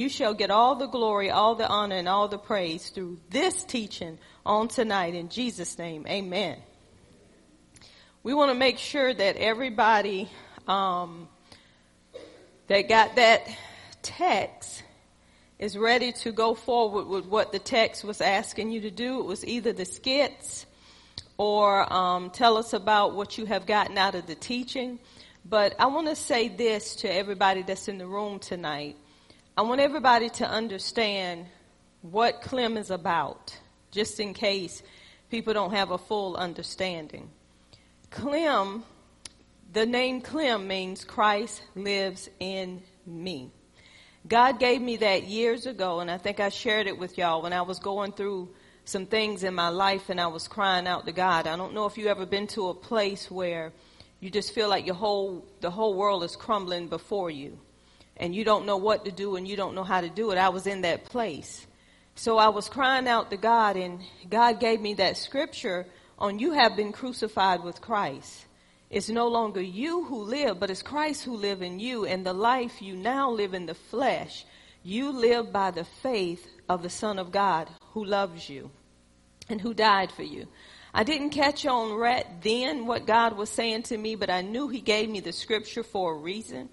You shall get all the glory, all the honor, and all the praise through this teaching on tonight. In Jesus' name, amen. We want to make sure that everybody um, that got that text is ready to go forward with what the text was asking you to do. It was either the skits or um, tell us about what you have gotten out of the teaching. But I want to say this to everybody that's in the room tonight. I want everybody to understand what Clem is about, just in case people don't have a full understanding. Clem, the name Clem means Christ lives in me. God gave me that years ago, and I think I shared it with y'all when I was going through some things in my life and I was crying out to God. I don't know if you ever been to a place where you just feel like your whole the whole world is crumbling before you and you don't know what to do and you don't know how to do it. I was in that place. So I was crying out to God and God gave me that scripture on you have been crucified with Christ. It's no longer you who live, but it's Christ who live in you and the life you now live in the flesh. You live by the faith of the Son of God who loves you and who died for you. I didn't catch on right then what God was saying to me, but I knew He gave me the scripture for a reason.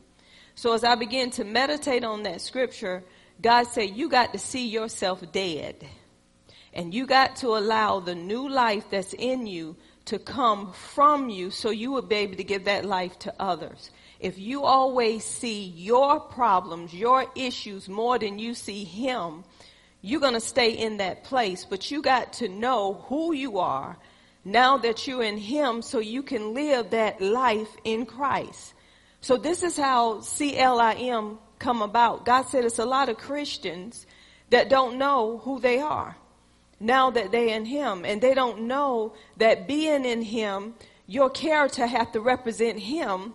So as I began to meditate on that scripture, God said, you got to see yourself dead. And you got to allow the new life that's in you to come from you so you will be able to give that life to others. If you always see your problems, your issues more than you see Him, you're going to stay in that place. But you got to know who you are now that you're in Him so you can live that life in Christ. So this is how CLIM come about. God said it's a lot of Christians that don't know who they are now that they're in Him. And they don't know that being in Him, your character have to represent Him.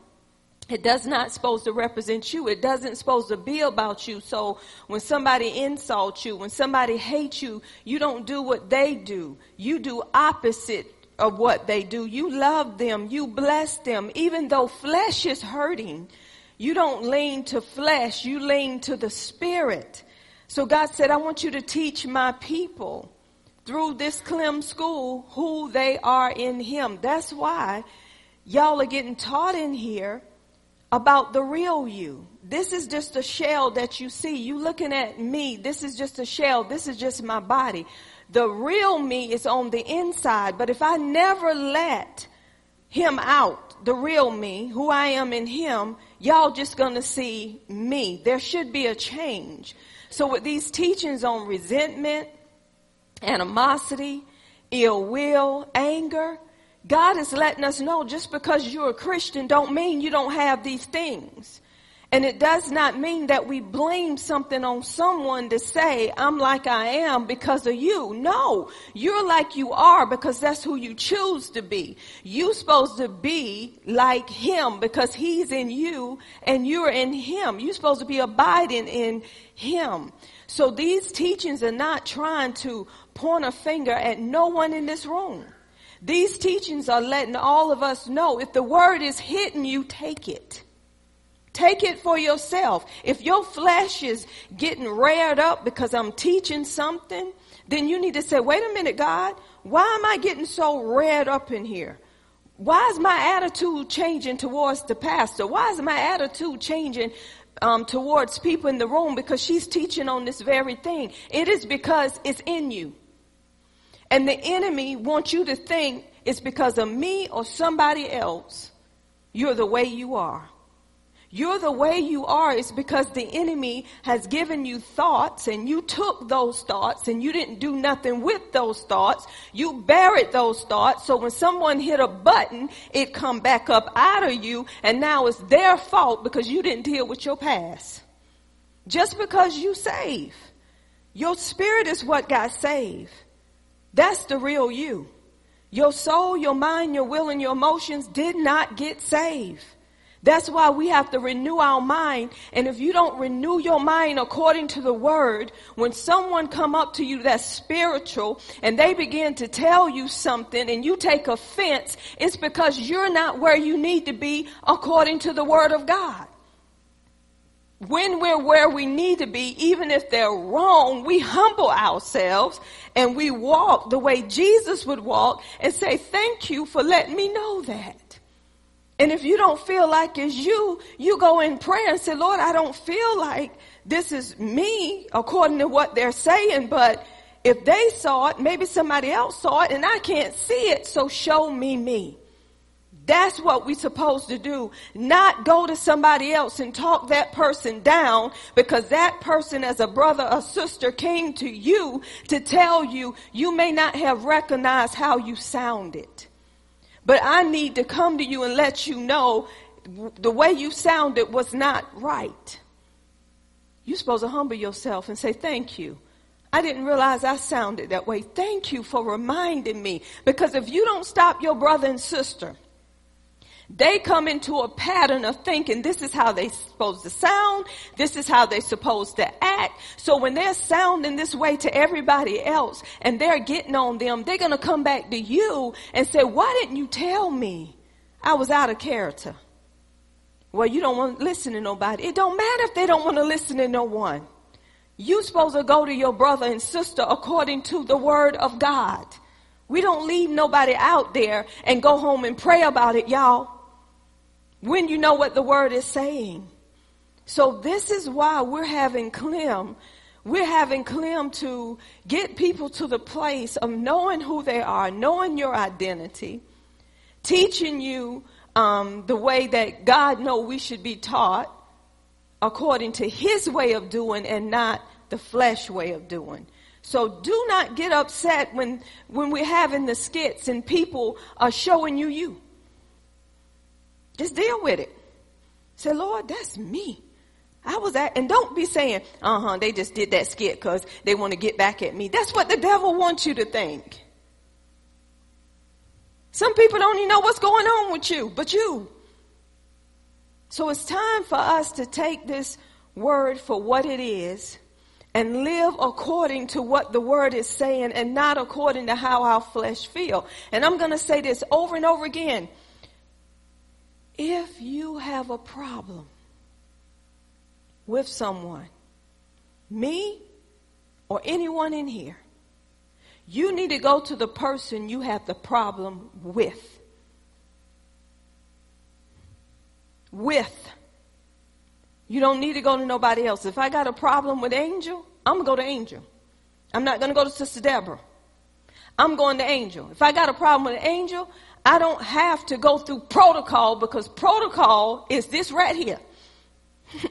It does not supposed to represent you. It doesn't supposed to be about you. So when somebody insults you, when somebody hates you, you don't do what they do. You do opposite of what they do. You love them. You bless them. Even though flesh is hurting, you don't lean to flesh. You lean to the spirit. So God said, I want you to teach my people through this Clem school who they are in him. That's why y'all are getting taught in here about the real you. This is just a shell that you see. You looking at me. This is just a shell. This is just my body. The real me is on the inside. But if I never let him out, the real me, who I am in him, y'all just gonna see me. There should be a change. So with these teachings on resentment, animosity, ill will, anger, God is letting us know just because you're a Christian don't mean you don't have these things. And it does not mean that we blame something on someone to say, I'm like I am because of you. No, you're like you are because that's who you choose to be. You're supposed to be like him because he's in you and you're in him. You're supposed to be abiding in him. So these teachings are not trying to point a finger at no one in this room. These teachings are letting all of us know if the word is hitting you, take it. Take it for yourself. If your flesh is getting reared up because I'm teaching something, then you need to say, wait a minute, God, why am I getting so reared up in here? Why is my attitude changing towards the pastor? Why is my attitude changing um, towards people in the room because she's teaching on this very thing? It is because it's in you. And the enemy wants you to think it's because of me or somebody else. You're the way you are. You're the way you are is because the enemy has given you thoughts and you took those thoughts and you didn't do nothing with those thoughts. You buried those thoughts. So when someone hit a button, it come back up out of you and now it's their fault because you didn't deal with your past. Just because you save. Your spirit is what got saved. That's the real you. Your soul, your mind, your will, and your emotions did not get saved. That's why we have to renew our mind. And if you don't renew your mind according to the word, when someone come up to you that's spiritual and they begin to tell you something and you take offense, it's because you're not where you need to be according to the word of God. when we're where we need to be, even if they're wrong, we humble ourselves and we walk the way Jesus would walk and say, thank you for letting me know that. And if you don't feel like it's you, you go in prayer and say, Lord, I don't feel like this is me according to what they're saying, but if they saw it, maybe somebody else saw it and I can't see it, so show me me. That's what we're supposed to do. Not go to somebody else and talk that person down because that person as a brother or sister came to you to tell you you may not have recognized how you sounded. But I need to come to you and let you know the way you sounded was not right. You're supposed to humble yourself and say, thank you. I didn't realize I sounded that way. Thank you for reminding me. Because if you don't stop your brother and sister they come into a pattern of thinking this is how they're supposed to sound. This is how they're supposed to act. So when they're sounding this way to everybody else and they're getting on them, they're going to come back to you and say, why didn't you tell me I was out of character? Well, you don't want to listen to nobody. It don't matter if they don't want to listen to no one. You supposed to go to your brother and sister according to the word of God. We don't leave nobody out there and go home and pray about it, y'all when you know what the word is saying. So this is why we're having Clem. We're having Clem to get people to the place of knowing who they are, knowing your identity, teaching you um, the way that God know we should be taught according to His way of doing and not the flesh way of doing. So do not get upset when when we're having the skits and people are showing you you. Just deal with it. Say, Lord, that's me. I was at, and don't be saying, uh huh, they just did that skit because they want to get back at me. That's what the devil wants you to think. Some people don't even know what's going on with you, but you. So it's time for us to take this word for what it is and live according to what the word is saying and not according to how our flesh feel. And I'm going to say this over and over again. Have a problem with someone, me or anyone in here, you need to go to the person you have the problem with. With. You don't need to go to nobody else. If I got a problem with Angel, I'm going to go to Angel. I'm not going to go to Sister Deborah. I'm going to Angel. If I got a problem with Angel, I don't have to go through protocol because protocol is this right here.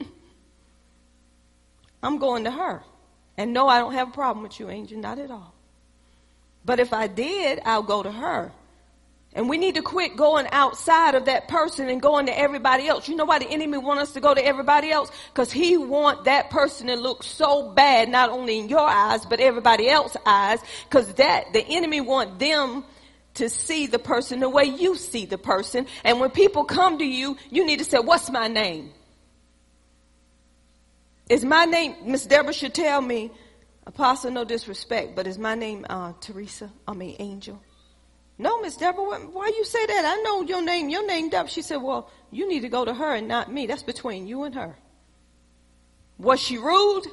I'm going to her. And no, I don't have a problem with you, Angel, not at all. But if I did, I'll go to her. And we need to quit going outside of that person and going to everybody else. You know why the enemy want us to go to everybody else? Because he want that person to look so bad, not only in your eyes, but everybody else's eyes. Because that, the enemy want them to see the person the way you see the person. And when people come to you, you need to say, what's my name? Is my name, Miss Deborah should tell me, Apostle, no disrespect, but is my name uh, Teresa? I mean, Angel. No, Miss Deborah, why you say that? I know your name, your name Deborah. She said, well, you need to go to her and not me. That's between you and her. Was she rude?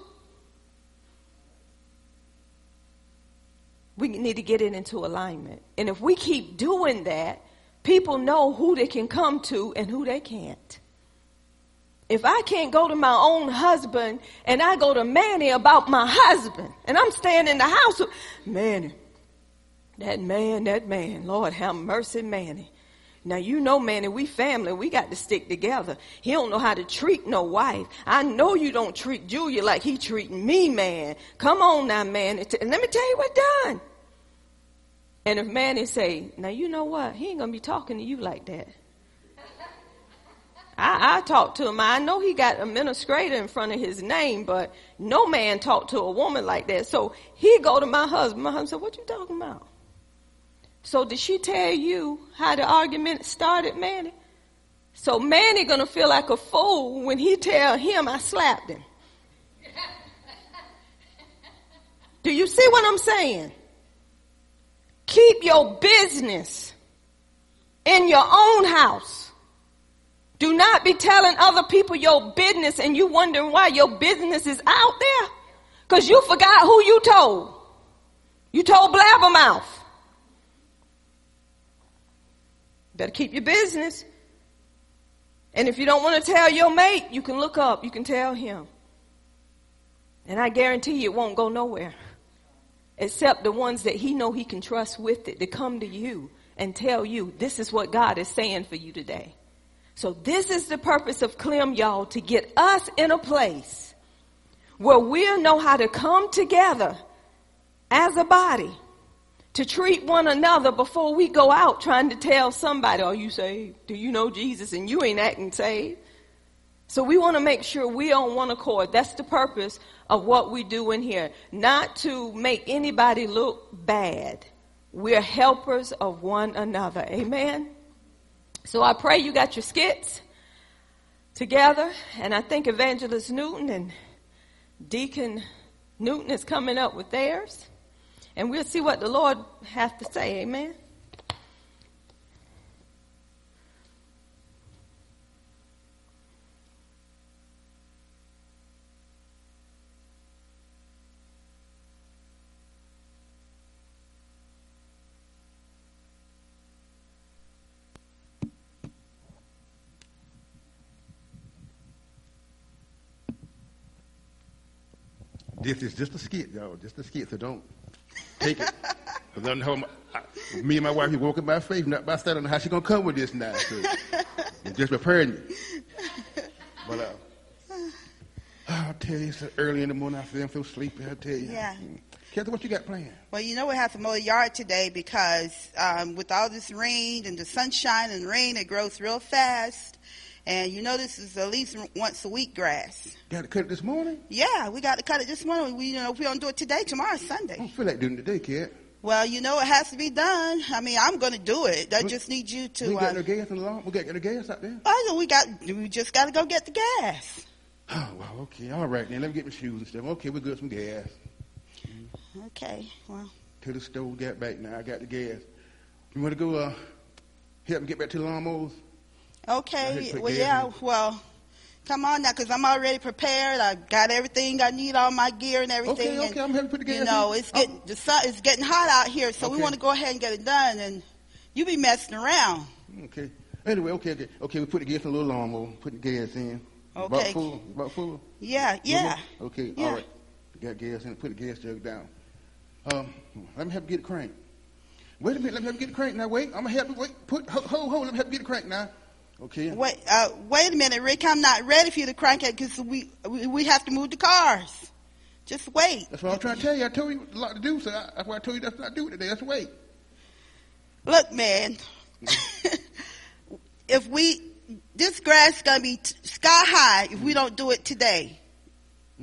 We need to get it into alignment. And if we keep doing that, people know who they can come to and who they can't. If I can't go to my own husband and I go to Manny about my husband and I'm staying in the house, with, Manny, that man, that man, Lord have mercy, Manny. Now you know, Manny, we family. We got to stick together. He don't know how to treat no wife. I know you don't treat Julia like he treating me, man. Come on now, man. And let me tell you what done. And if Manny say, now you know what? He ain't gonna be talking to you like that. I, I talked to him. I know he got administrator in front of his name, but no man talked to a woman like that. So he go to my husband. My husband said, what you talking about? So did she tell you how the argument started, Manny? So Manny gonna feel like a fool when he tell him I slapped him. Do you see what I'm saying? Keep your business in your own house. Do not be telling other people your business and you wondering why your business is out there. Cause you forgot who you told. You told Blabbermouth. Better keep your business. And if you don't want to tell your mate, you can look up, you can tell him. And I guarantee you it won't go nowhere. Except the ones that he know he can trust with it to come to you and tell you this is what God is saying for you today. So this is the purpose of Clem, y'all, to get us in a place where we'll know how to come together as a body to treat one another before we go out trying to tell somebody, are you saved? Do you know Jesus? And you ain't acting saved. So we want to make sure we on one accord. That's the purpose of what we do in here. Not to make anybody look bad. We're helpers of one another. Amen. So I pray you got your skits together. And I think Evangelist Newton and Deacon Newton is coming up with theirs. And we'll see what the Lord has to say. Amen. This is just a skit, y'all. Just a skit, so don't take it. Cause I know my, I, me and my wife, we up by faith, not by studying how she gonna come with this now. So I'm just preparing you. But uh, I'll tell you, it's early in the morning. I feel, I feel sleepy. I'll tell you. Yeah. Kathy, what you got planned? Well, you know we have to mow the yard today because um, with all this rain and the sunshine and rain, it grows real fast. And you know this is at least once a week grass. Got to cut it this morning? Yeah, we got to cut it this morning. We, you know, if we don't do it today, tomorrow's I Sunday. don't feel like doing it today, kid. Well, you know it has to be done. I mean, I'm going to do it. I just need you to. we got Uh, no gas in the lawn. We got no gas out there. I know we got. We just got to go get the gas. Oh, well, okay. All right, then. Let me get my shoes and stuff. Okay, we got some gas. Okay. Well, To the stove, got back now. I got the gas. You want to go uh, help me get back to the lawnmowers? Okay. Well, yeah. Well, come on now, because I'm already prepared. I got everything I need, all my gear and everything. Okay, and, okay. I'm happy to put the gas You know, it's getting the sun. It's getting hot out here, so we want to go ahead and get it done. And you be messing around. Okay. Anyway, okay, okay. Okay, we put the gas in a little lawnmower. Put the gas in. About Okay. full. About full. Yeah, yeah. Okay, Yeah. all right. Got gas in. Put the gas jug down. Um, let me help you get the crank. Wait a minute. Let me help you get the crank now. Wait. I'm gonna help you. Wait. Put. Hold. Hold. hold. Let me help you get the crank now. Okay. Wait, uh, wait a minute, Rick. I'm not ready for you to crank it because we, we we have to move the cars. Just wait. That's what I'm trying to tell you. I told you a lot to do, so I, that's why I told you that's not do it today. That's wait. Look, man. if we this grass is gonna be t- sky high if we don't do it today.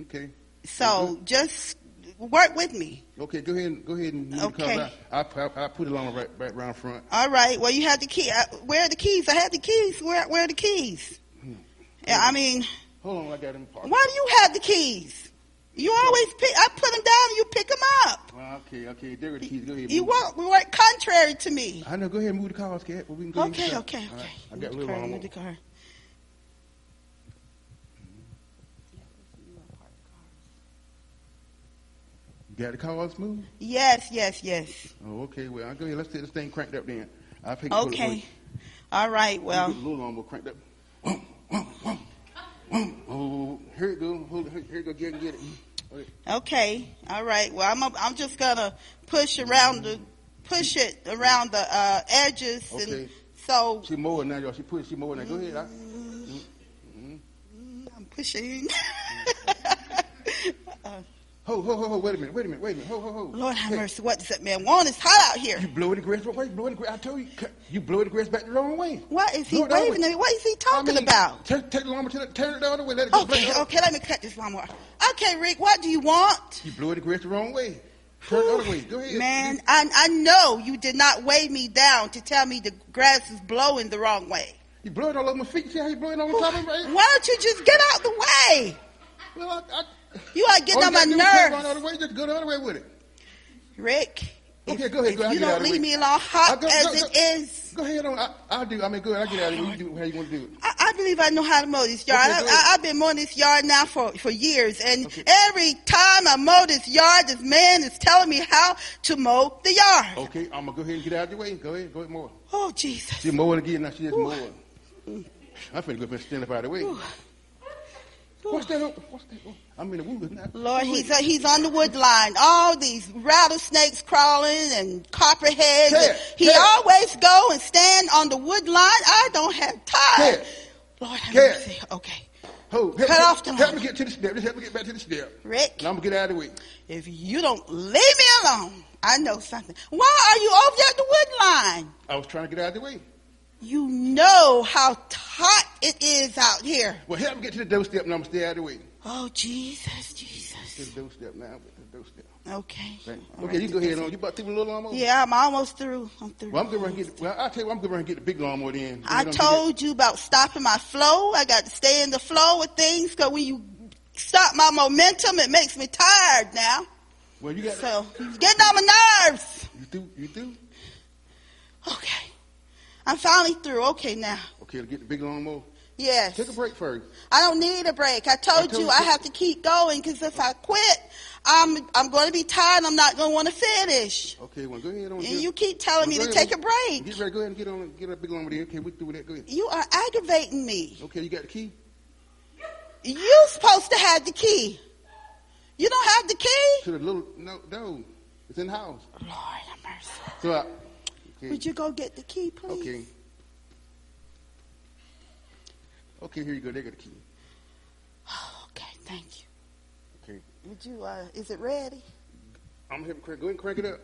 Okay. So just work with me. Okay. Go ahead. and Go ahead and move the Okay. car. I, I, I put it on right, right around front. All right. Well, you have the key. Uh, where are the keys? I had the keys. Where Where are the keys? Yeah, I mean, Hold on. I got him parked. why do you have the keys? You always pick. I put them down and you pick them up. Well, okay. Okay. There are the keys. Go ahead. You move. work. We work contrary to me. I know. Go ahead and move the cars, cat. But we can go Okay. Okay. Okay. right. I Move got a the car, move the car. Got the cars moved? Yes. Yes. Yes. Oh, okay. Well, I'll go ahead. Let's get this thing cranked up then. I'll pick it Okay. All right. Well. The little lawnmower cranked up. Oh, here it go. Hold it. Here it go. Get it. Get it. Okay. Okay. All right. Well, I'm I'm just gonna push around the push it around the uh, edges Okay. and so She mowing now, y'all. She put. She mowing now. Go ahead. I, I'm pushing. ho, ho, ho, ho. Wait a minute. Wait a minute. Wait a minute. Ho, ho, ho. Lord have Hey, mercy. What does that man want? It's hot out here. You blowing the grass. Wait, blowing the grass. I told you. You blowing the grass back the wrong way. What is he Blow it other waving at me? What is he I talking mean, about? Take, take the lawnmower, turn it, turn it the other way. Let it go. Okay, up. okay, let me cut this lawnmower. Okay, Rick, what do you want? You blowing the grass the wrong way. Turn it the other way. Go ahead. Man, I, I know you did not weigh me down to tell me the grass is blowing the wrong way. You blowing all over my feet. See how you blowing on the top of Why don't you just get out the way? Well, I, I, You are getting all oh, on my gotta do the nerves. other way. Just go the other way with it. Rick, Okay, if, go ahead, go ahead, you don't leave me alone hot go- as go- it is, Go ahead on. I, I'll do. I mean, go ahead. I'll get out of here. You do how you want to do it. I, I believe I know how to mow this yard. Okay, I, I, I've been mowing this yard now for, for years, and every time I mow this yard, this man is telling me how to mow the yard. Okay, I'm gonna go ahead and get out of your way. Go ahead, go ahead, mow. Oh, Jesus. She mowing again now. She just Ooh. mowing. I'm finna go up and stand up out of the way. What's that? What's that? Oh, in the woods now. Lord, he's uh, he's on the wood line. All these rattlesnakes crawling and copperheads. And he always go and stand on the wood line. I don't have time. Ted. Lord have mercy. Okay, Cut me- off the Help me get to the step. Just help me get back to the step. Rick. And I'm gonna get out of the way. If you don't leave me alone, I know something. Why are you over there at the wood line? I was trying to get out of the way. You know how hot it is out here. Well, help me get to the doorstep, and I'm gonna stay out of the way. Oh, Jesus, Jesus. the doorstep now. Get to the doorstep. Okay. Thank you. All Okay, right. you go ahead on. You about to take a little lawnmower? Yeah, I'm almost through. I'm through. Well, I'm going to get. Well, I'll tell you, what, I'm going to get the big lawnmower then. I told you about stopping my flow. I got to stay in the flow with things because when you stop my momentum, it makes me tired now. Well, you got. So it's getting on my nerves. You do. You do. Okay. I'm finally through. Okay now. Okay, to get the big lawnmower. Yes. Take a break first. I don't need a break. I told, I told you I have to keep going because if I quit, I'm I'm going to be tired. I'm not going to want to finish. Okay, well, go ahead on. And get- you keep telling me to take a break. Get ready. Go ahead and get on. Get a big lawnmower then. Okay, we through with that. Go ahead. You are aggravating me. Okay, you got the key. You supposed to have the key. You don't have the key. To the little. No, no. It's in the house. Lord have mercy. So I. Okay. Would you go get the key, please? Okay. Okay, here you go. They got the key. Okay, thank you. Okay. Would you? Uh, is it ready? I'm gonna have him crank. Go ahead and crank it up.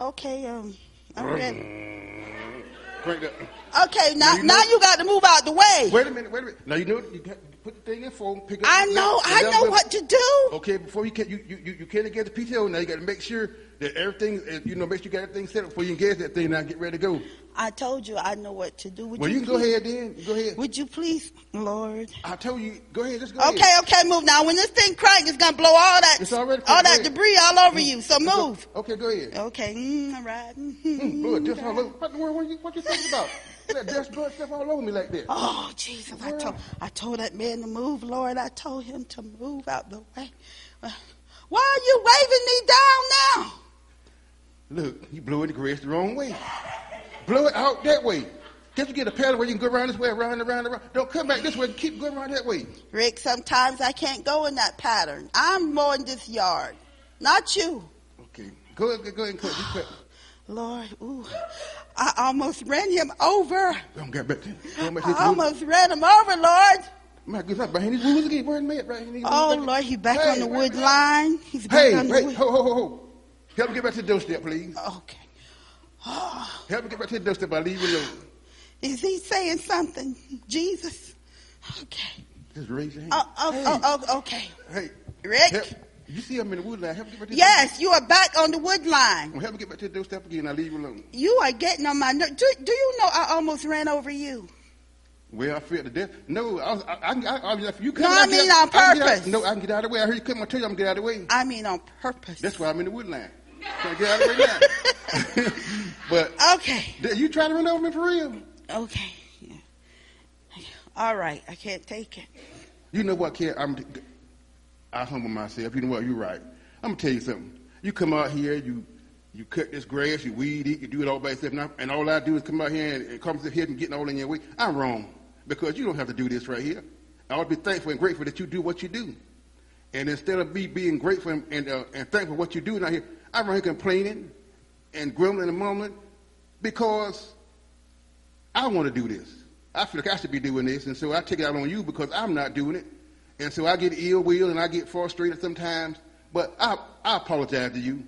Okay. Um, I'm ready. Crank it up. Okay, now Now you now know- you got to move out the way. Wait a minute. Wait a minute. Now you know you got put the thing in form. Pick up. I know. I know what to do. Okay, before you can you you you, you can't get the PTO now. You got to make sure that everything you know. Make sure you got everything set up before you engage that thing. Now get ready to go. I told you I know what to do. Would Well, you, you can go ahead then. Go ahead. Would you please, Lord? I told you. Go ahead. Just go Okay, ahead. okay, move now. When this thing cranks, it's gonna blow all that It's already all that ahead. debris all over you. So move. Okay, go ahead. Okay, mm, all right. Mm, blood just all over. What the world? What you, what you thinking about? that dust blood stuff all over me like that. Oh Jesus! I told I told that man to move, Lord. I told him to move out the way. Why are you waving me down now? Look, you blew in the grass the wrong way. Blow it out that way. Just get a pedal where you can go around this way, around, around, around. Don't come back this way. Keep going around that way. Rick, sometimes I can't go in that pattern. I'm mowing this yard, not you. Okay. Go ahead, go ahead and cut. You cut. Lord, ooh, I almost ran him over. Don't get back to Don't back I almost ran him over, Lord. My goodness, behind these rules again. Where man right? Oh, Lord, he's back Hey, on the wood line. He's back Hey, on the wait, wood. ho, ho, ho, ho. Help me get back to the doorstep, please. Okay. Help me get back to the doorstep. I leave you alone. Is he saying something? Jesus? Okay. Just raise your hand. Oh, oh, oh hey, oh, oh, okay. hey, Rick? help. You see I'm in the wood line. Help me get back to the Yes, you are back on the wood line. Well, help me get back to the doorstep again. I leave you alone. You are getting on my nerves. Do, do you know I almost ran over you? Well, I fear to death. No, I, I, I, I, I, I you come No, I get mean out- on I can get out- purpose. no, I can get out of the way. I heard you come. I tell you I'm gonna get out of the way. I mean on purpose. That's why I'm in the wood line. Get out of the way now. but Okay. you trying to run over me for real? Okay. Yeah. All right. I can't take it. You know what, kid? I'm. I humble myself. You know what? You're right. I'm gonna tell you something. You come out here, you you cut this grass, you weed it, you do it all by yourself, and, I, and all I do is come out here and, and come sit here and getting all in your way. I'm wrong because you don't have to do this right here. I ought to be thankful and grateful that you do what you do. And instead of me being grateful and and, uh, and thankful for what you do out here, I'm right here complaining and grumbling and mumbling because I want to do this. I feel like I should be doing this, and so I take it out on you because I'm not doing it. And so I get ill will and I get frustrated sometimes. But I, I apologize to you.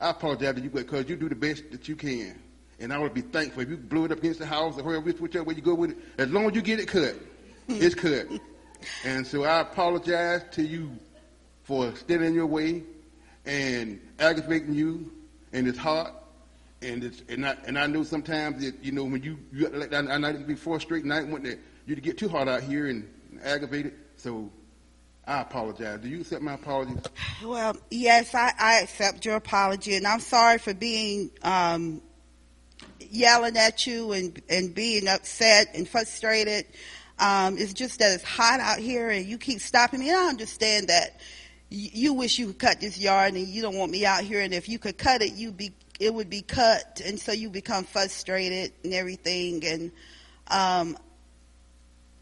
I apologize to you because you do the best that you can. And I would be thankful if you blew it up against the house or wherever, whichever way you go with it. As long as you get it cut, it's cut. And so I apologize to you for standing in your way and aggravating you, and it's hard. And it's and I and I know sometimes that you know when you you like I, I be and I didn't want that you to get too hard out here and aggravated. So I apologize. Do you accept my apology? Well, yes, I, I accept your apology, and I'm sorry for being, um, yelling at you and, and being upset and frustrated. Um, it's just that it's hot out here and you keep stopping me. And I understand that you, wish you could cut this yard and you don't want me out here. And if you could cut it, you be, it would be cut. And so you become frustrated and everything. And, um,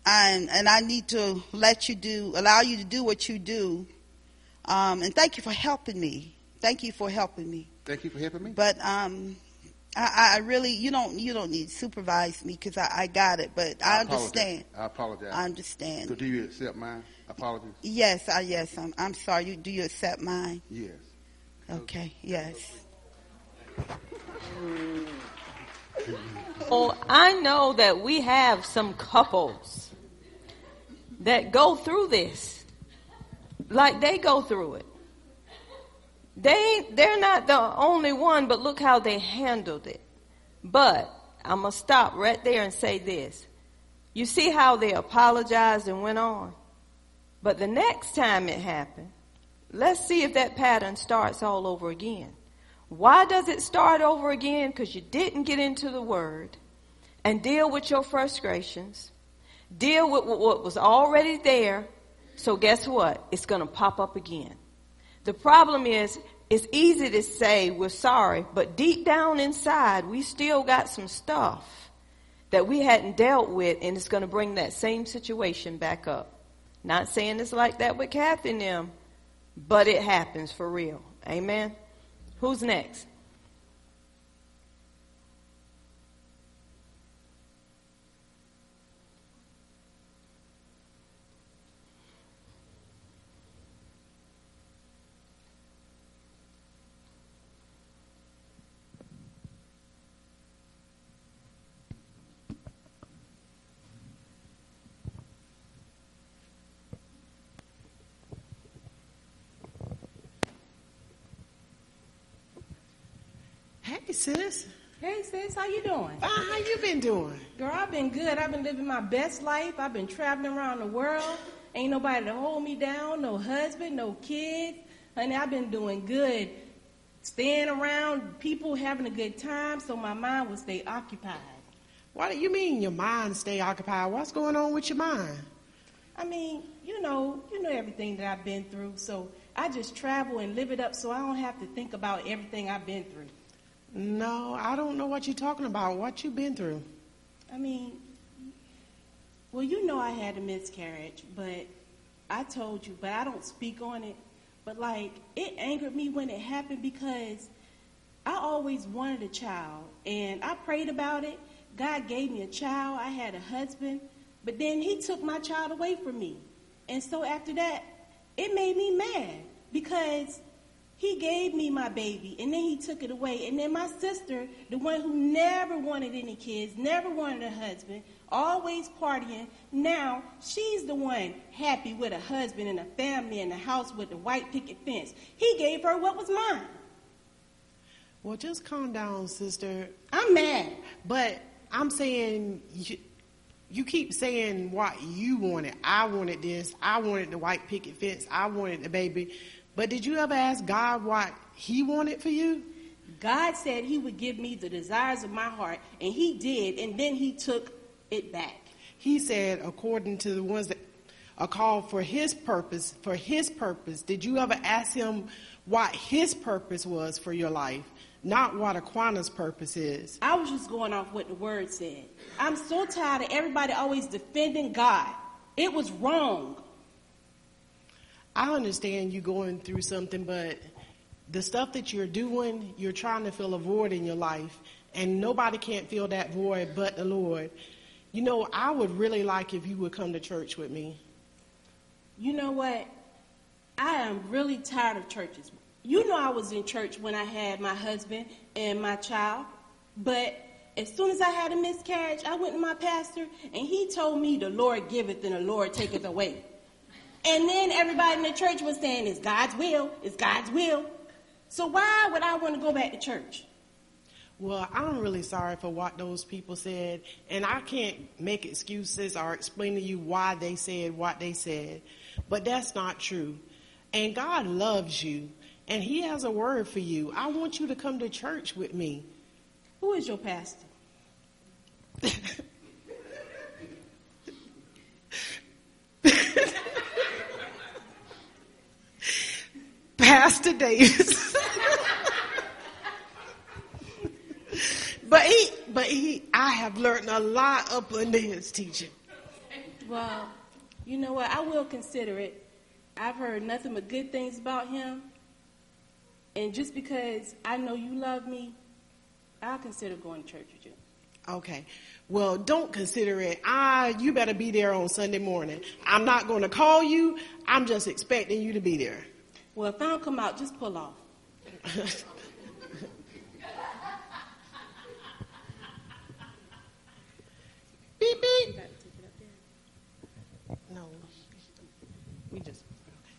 and, and I need to let you do, allow you to do what you do. Um, and thank you for helping me. Thank you for helping me. Thank you for helping me. But um, I, I really, you don't, you don't need to supervise me because I, I got it. But I, I understand. Apologize. I apologize. I understand. So do you accept my apologies? Yes, I, yes. I'm, I'm sorry. You, do you accept mine? Yes. Okay. Yes. Well, oh, I know that we have some couples that go through this. Like they go through it. They, they're not the only one, but look how they handled it. But I'm going to stop right there and say this. You see how they apologized and went on? But the next time it happened, let's see if that pattern starts all over again. Why does it start over again? Because you didn't get into the Word and deal with your frustrations, deal with what was already there. So guess what? It's going to pop up again. The problem is, it's easy to say we're sorry, but deep down inside, we still got some stuff that we hadn't dealt with, and it's going to bring that same situation back up. Not saying it's like that with Kathy and them, but it happens for real. Amen. Who's next? Hey, sis. Hey sis, how you doing? Fine. How you been doing? Girl, I've been good. I've been living my best life. I've been traveling around the world. Ain't nobody to hold me down, no husband, no kids. Honey, I've been doing good. Staying around people, having a good time, so my mind will stay occupied. What do you mean your mind stay occupied? What's going on with your mind? I mean, you know, you know everything that I've been through, so I just travel and live it up so I don't have to think about everything I've been through. No, I don't know what you're talking about. What you been through? I mean, well, you know I had a miscarriage, but I told you, but I don't speak on it. But like, it angered me when it happened because I always wanted a child, and I prayed about it. God gave me a child. I had a husband, but then He took my child away from me, and so after that, it made me mad because he gave me my baby and then he took it away. And then my sister, the one who never wanted any kids, never wanted a husband, always partying, now she's the one happy with a husband and a family and a house with a white picket fence. He gave her what was mine. Well, just calm down, sister. I'm mad. But I'm saying you, you keep saying what you wanted. I wanted this. I wanted the white picket fence. I wanted the baby. But did you ever ask God what He wanted for you? God said He would give me the desires of my heart, and He did, and then He took it back. He said, according to the ones that are called for His purpose, for His purpose, did you ever ask Him what His purpose was for your life? Not what Aquana's purpose is. I was just going off what the word said. I'm so tired of everybody always defending God. It was wrong. I understand you going through something, but the stuff that you're doing, you're trying to fill a void in your life, and nobody can't fill that void but the Lord. You know, I would really like if you would come to church with me. You know what? I am really tired of churches. You know, I was in church when I had my husband and my child, but as soon as I had a miscarriage, I went to my pastor, and he told me, The Lord giveth and the Lord taketh away. And then everybody in the church was saying, it's God's will, it's God's will. So why would I want to go back to church? Well, I'm really sorry for what those people said, and I can't make excuses or explain to you why they said what they said, but that's not true. And God loves you, and He has a word for you. I want you to come to church with me. Who is your pastor? Pastor Davis. but he, but he, I have learned a lot up under his teaching. Well, you know what? I will consider it. I've heard nothing but good things about him. And just because I know you love me, I'll consider going to church with you. Okay. Well, don't consider it. I, you better be there on Sunday morning. I'm not going to call you. I'm just expecting you to be there. Well, if I don't come out, just pull off. beep beep. No, we just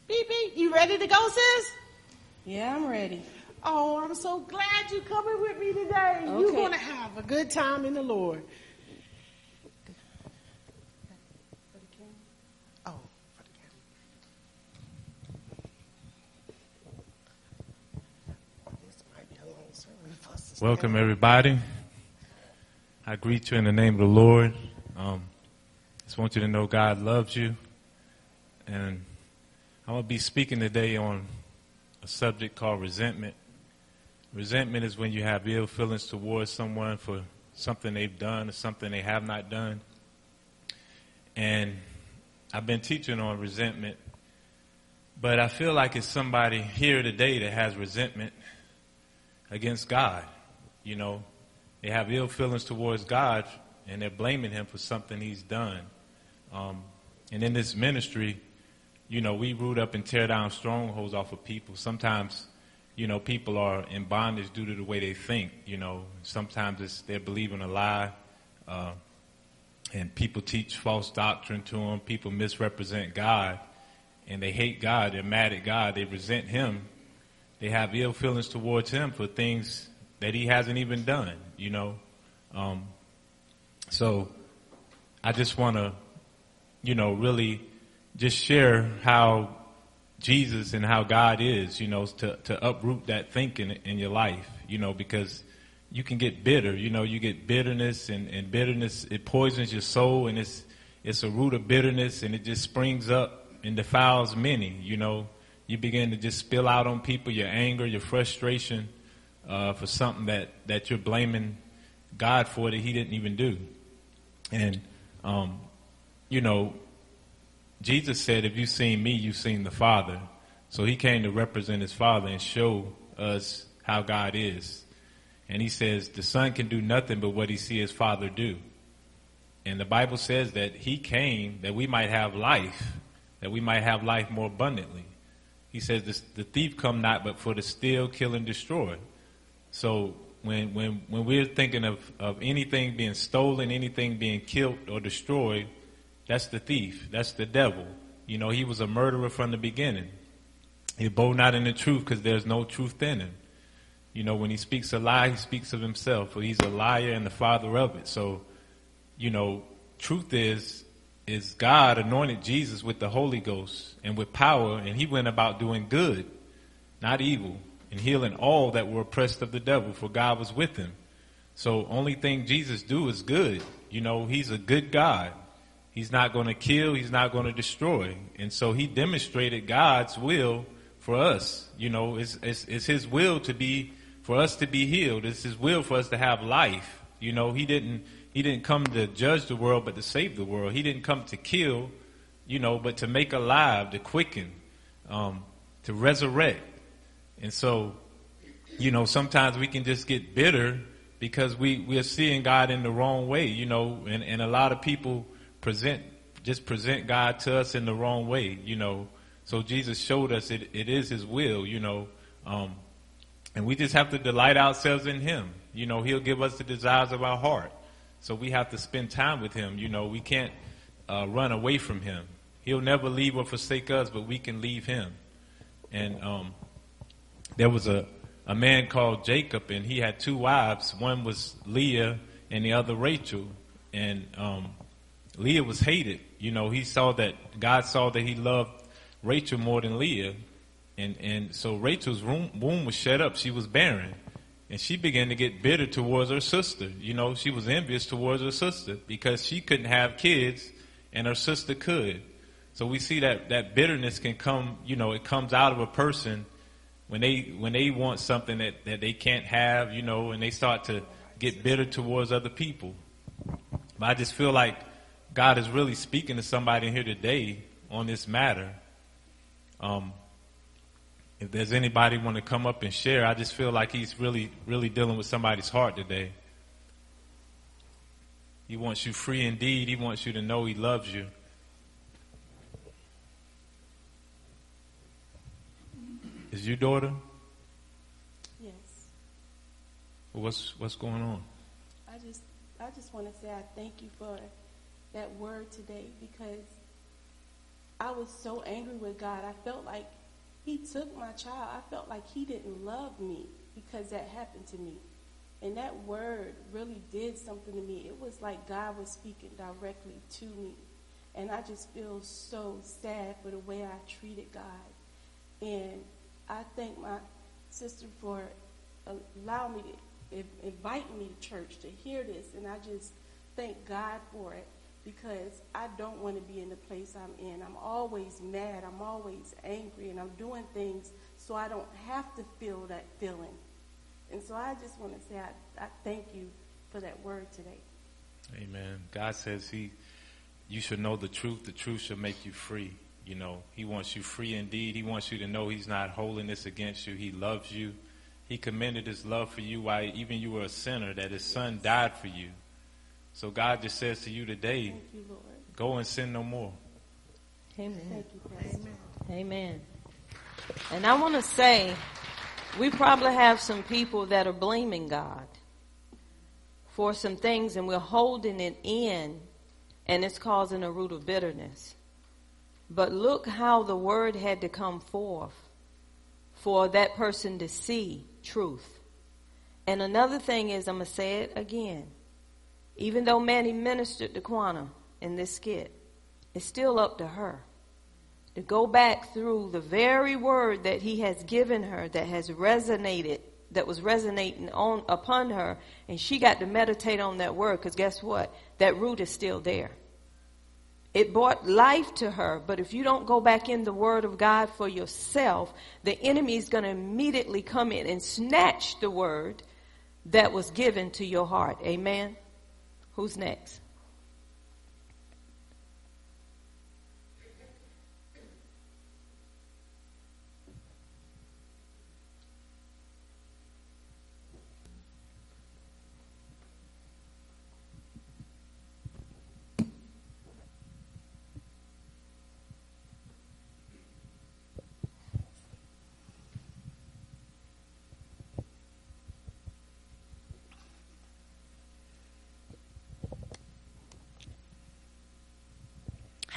beep beep. You ready to go, sis? Yeah, I'm ready. Oh, I'm so glad you're coming with me today. You're going to have a good time in the Lord. Oh, for the camera. This might be a long sermon for us to Welcome, everybody. I greet you in the name of the Lord. Um, just want you to know God loves you. And I'm going to be speaking today on a subject called resentment. Resentment is when you have ill feelings towards someone for something they've done or something they have not done. And I've been teaching on resentment, but I feel like it's somebody here today that has resentment against God. You know, they have ill feelings towards God and they're blaming Him for something He's done. Um, and in this ministry, you know, we root up and tear down strongholds off of people. Sometimes, you know, people are in bondage due to the way they think. You know, sometimes it's they're believing a lie, uh, and people teach false doctrine to them. People misrepresent God, and they hate God. They're mad at God. They resent Him. They have ill feelings towards Him for things that He hasn't even done. You know, um, so I just want to, you know, really just share how Jesus and how God is, you know, to, to uproot that thinking in your life, you know, because you can get bitter, you know, you get bitterness and, and bitterness, it poisons your soul and it's, it's a root of bitterness and it just springs up and defiles many, you know. You begin to just spill out on people your anger, your frustration, uh, for something that, that you're blaming God for that he didn't even do. And, um, you know, Jesus said, if you've seen me, you've seen the Father. So he came to represent his Father and show us how God is. And he says, the Son can do nothing but what he sees his Father do. And the Bible says that he came that we might have life, that we might have life more abundantly. He says, the, the thief come not but for to steal, kill, and destroy. So when, when, when we're thinking of, of anything being stolen, anything being killed or destroyed, that's the thief. That's the devil. You know, he was a murderer from the beginning. He abode not in the truth because there's no truth in him. You know, when he speaks a lie, he speaks of himself, for he's a liar and the father of it. So, you know, truth is, is God anointed Jesus with the Holy Ghost and with power, and he went about doing good, not evil, and healing all that were oppressed of the devil, for God was with him. So only thing Jesus do is good. You know, he's a good God. He's not going to kill. He's not going to destroy. And so he demonstrated God's will for us. You know, it's, it's, it's his will to be, for us to be healed. It's his will for us to have life. You know, he didn't, he didn't come to judge the world, but to save the world. He didn't come to kill, you know, but to make alive, to quicken, um, to resurrect. And so, you know, sometimes we can just get bitter because we, we are seeing God in the wrong way, you know, and, and a lot of people present, just present God to us in the wrong way, you know. So Jesus showed us it, it is His will, you know, um, and we just have to delight ourselves in Him. You know, He'll give us the desires of our heart. So we have to spend time with Him. You know, we can't uh, run away from Him. He'll never leave or forsake us, but we can leave Him. And um, there was a, a man called Jacob, and he had two wives. One was Leah, and the other Rachel. And um, Leah was hated. You know, he saw that God saw that he loved Rachel more than Leah, and and so Rachel's womb, was shut up. She was barren, And she began to get bitter towards her sister. You know, she was envious towards her sister because she couldn't have kids and her sister could. So we see that, that bitterness can come, you know, it comes out of a person when they, when they want something that, that they can't have, you know, and they start to get bitter towards other people. But I just feel like God is really speaking to somebody here today on this matter. Um, if there's anybody want to come up and share, I just feel like he's really, really dealing with somebody's heart today. He wants you free indeed. He wants you to know he loves you. Is your daughter? Yes. What's what's going on? I just I just want to say I thank you for that word today because I was so angry with God. I felt like he took my child. I felt like he didn't love me because that happened to me. And that word really did something to me. It was like God was speaking directly to me. And I just feel so sad for the way I treated God. And I thank my sister for allowing me to invite me to church to hear this. And I just thank God for it because I don't want to be in the place I'm in. I'm always mad. I'm always angry. And I'm doing things so I don't have to feel that feeling. And so I just want to say I, I thank you for that word today. Amen. God says he, you should know the truth. The truth shall make you free. You know, he wants you free indeed. He wants you to know he's not holding this against you. He loves you. He commended his love for you while even you were a sinner, that his son died for you. So God just says to you today, you, go and sin no more. Amen. You, Amen. Amen. And I want to say, we probably have some people that are blaming God for some things and we're holding it in and it's causing a root of bitterness. But look how the word had to come forth for that person to see truth. And another thing is, I'm going to say it again. Even though Manny ministered to Quana in this skit, it's still up to her to go back through the very word that he has given her that has resonated, that was resonating on upon her, and she got to meditate on that word because guess what? That root is still there. It brought life to her, but if you don't go back in the Word of God for yourself, the enemy is going to immediately come in and snatch the Word that was given to your heart. Amen? Who's next?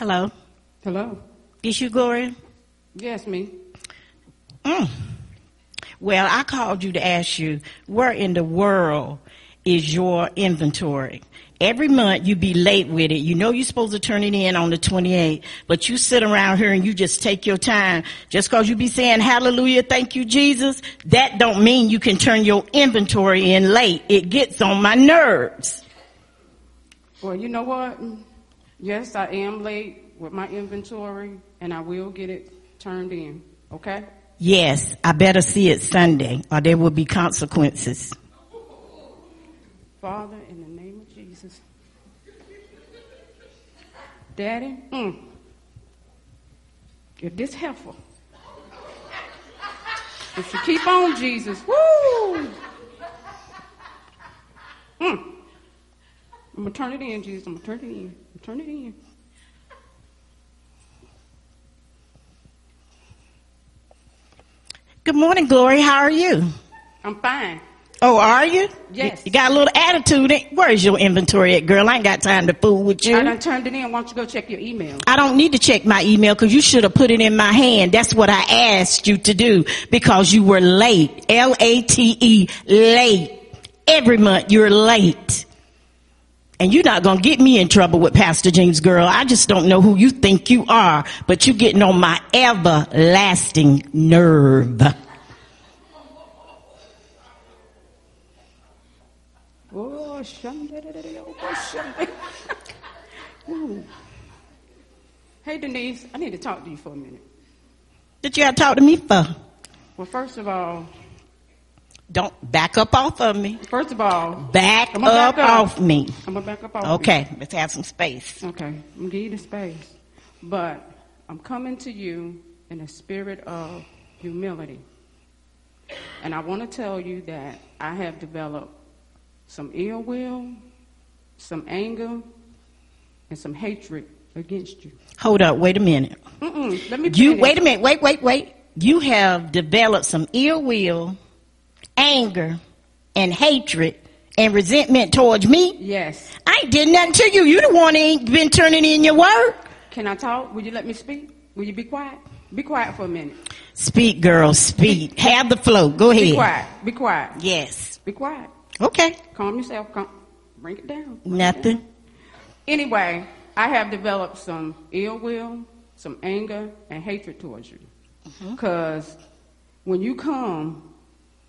Hello. Hello. Is you Gloria? Yes, me. Mm. Well, I called you to ask you where in the world is your inventory? Every month you be late with it. You know you're supposed to turn it in on the 28th, but you sit around here and you just take your time. Just cause you be saying hallelujah, thank you Jesus, that don't mean you can turn your inventory in late. It gets on my nerves. Well, you know what? Yes, I am late with my inventory and I will get it turned in. Okay? Yes, I better see it Sunday or there will be consequences. Father, in the name of Jesus. Daddy, mm, if this heifer, if you keep on, Jesus, woo! Mm. I'm gonna turn it in, Jesus. I'm gonna turn it in. Turn it in. Good morning, Glory. How are you? I'm fine. Oh, are you? Yes. You got a little attitude. Where's your inventory at, girl? I ain't got time to fool with you. I done turned it in. Why don't you go check your email? I don't need to check my email because you should have put it in my hand. That's what I asked you to do because you were late. L-A-T-E, late. Every month you're late. And you're not gonna get me in trouble with Pastor James, girl. I just don't know who you think you are, but you're getting on my everlasting nerve. Ooh. Hey, Denise, I need to talk to you for a minute. That you got to talk to me for? Well, first of all, Don't back up off of me. first of all, Back up back up. off me. I'm gonna back up off. Okay, let's have some space. Okay, I'm gonna give you the space, but I'm coming to you in a spirit of humility, and I want to tell you that I have developed some ill will, some anger, and some hatred against you. Hold up, wait a minute. Mm-mm, let me. You finish. wait a minute, wait, wait, wait. You have developed some ill will, anger, and hatred and resentment towards me. Yes. I ain't did nothing to you. You the one that ain't been turning in your word. Can I talk? Will you let me speak? Will you be quiet? Be quiet for a minute. Speak, girl, speak. Have the flow. Go ahead. Be quiet. Be quiet. Yes. Be quiet. Okay. Calm yourself. Calm. Bring it down. Bring it Nothing. down. Anyway, I have developed some ill will, some anger, and hatred towards you. Mm-hmm. Because when you come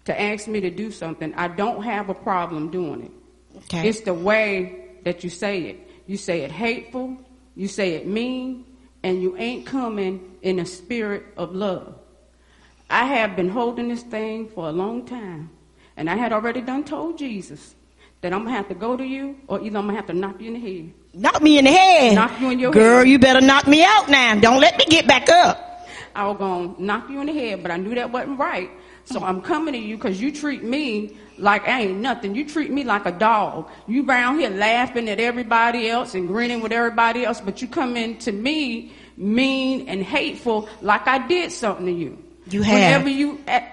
to ask me to do something, I don't have a problem doing it. Okay. It's the way that you say it. You say it hateful, you say it mean, and you ain't coming in a spirit of love. I have been holding this thing for a long time, and I had already done told Jesus that I'm gonna have to go to you, or either I'm gonna have to knock you in the head. Knock me in the head. Knock you in your Girl, head. you better knock me out now. Don't let me get back up. I was gonna knock you in the head, but I knew that wasn't right. So I'm coming to you because you treat me like I ain't nothing. You treat me like a dog. You round here laughing at everybody else and grinning with everybody else, but you come in to me mean and hateful like I did something to you. You have. Whenever you a-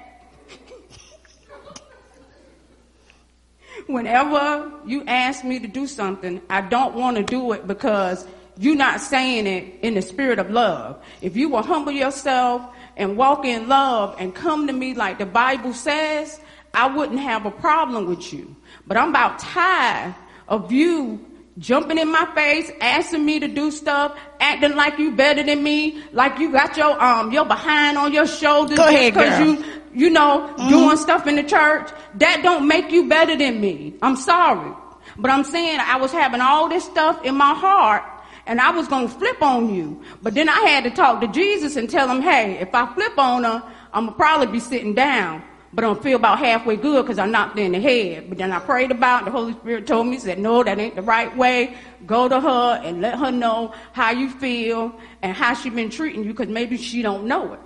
Whenever you ask me to do something, I don't want to do it because you're not saying it in the spirit of love. If you will humble yourself and walk in love and come to me like the Bible says, I wouldn't have a problem with you. But I'm about tired of you jumping in my face, asking me to do stuff, acting like you better than me, like you got your um your behind on your shoulders Go just ahead, 'cause girl. you you know, doing stuff in the church, that don't make you better than me. I'm sorry. But I'm saying I was having all this stuff in my heart and I was going to flip on you. But then I had to talk to Jesus and tell him, hey, if I flip on her, I'm going to probably be sitting down. But I'm feel about halfway good because I knocked her in the head. But then I prayed about it. The Holy Spirit told me, said, no, that ain't the right way. Go to her and let her know how you feel and how she been treating you because maybe she don't know it.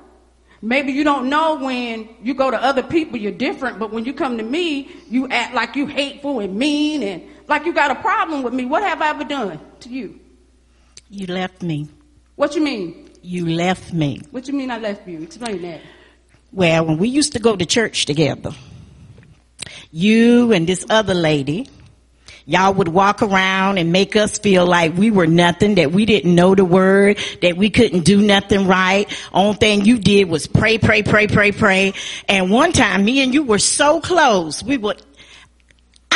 Maybe you don't know when you go to other people, you're different, but when you come to me, you act like you hateful and mean and like you got a problem with me. What have I ever done to you? You left me. What you mean? You left me. What you mean I left you? Explain that. Well, when we used to go to church together, you and this other lady, y'all would walk around and make us feel like we were nothing, that we didn't know the word, that we couldn't do nothing right. Only thing you did was pray, pray, pray, pray, pray. And one time me and you were so close, we would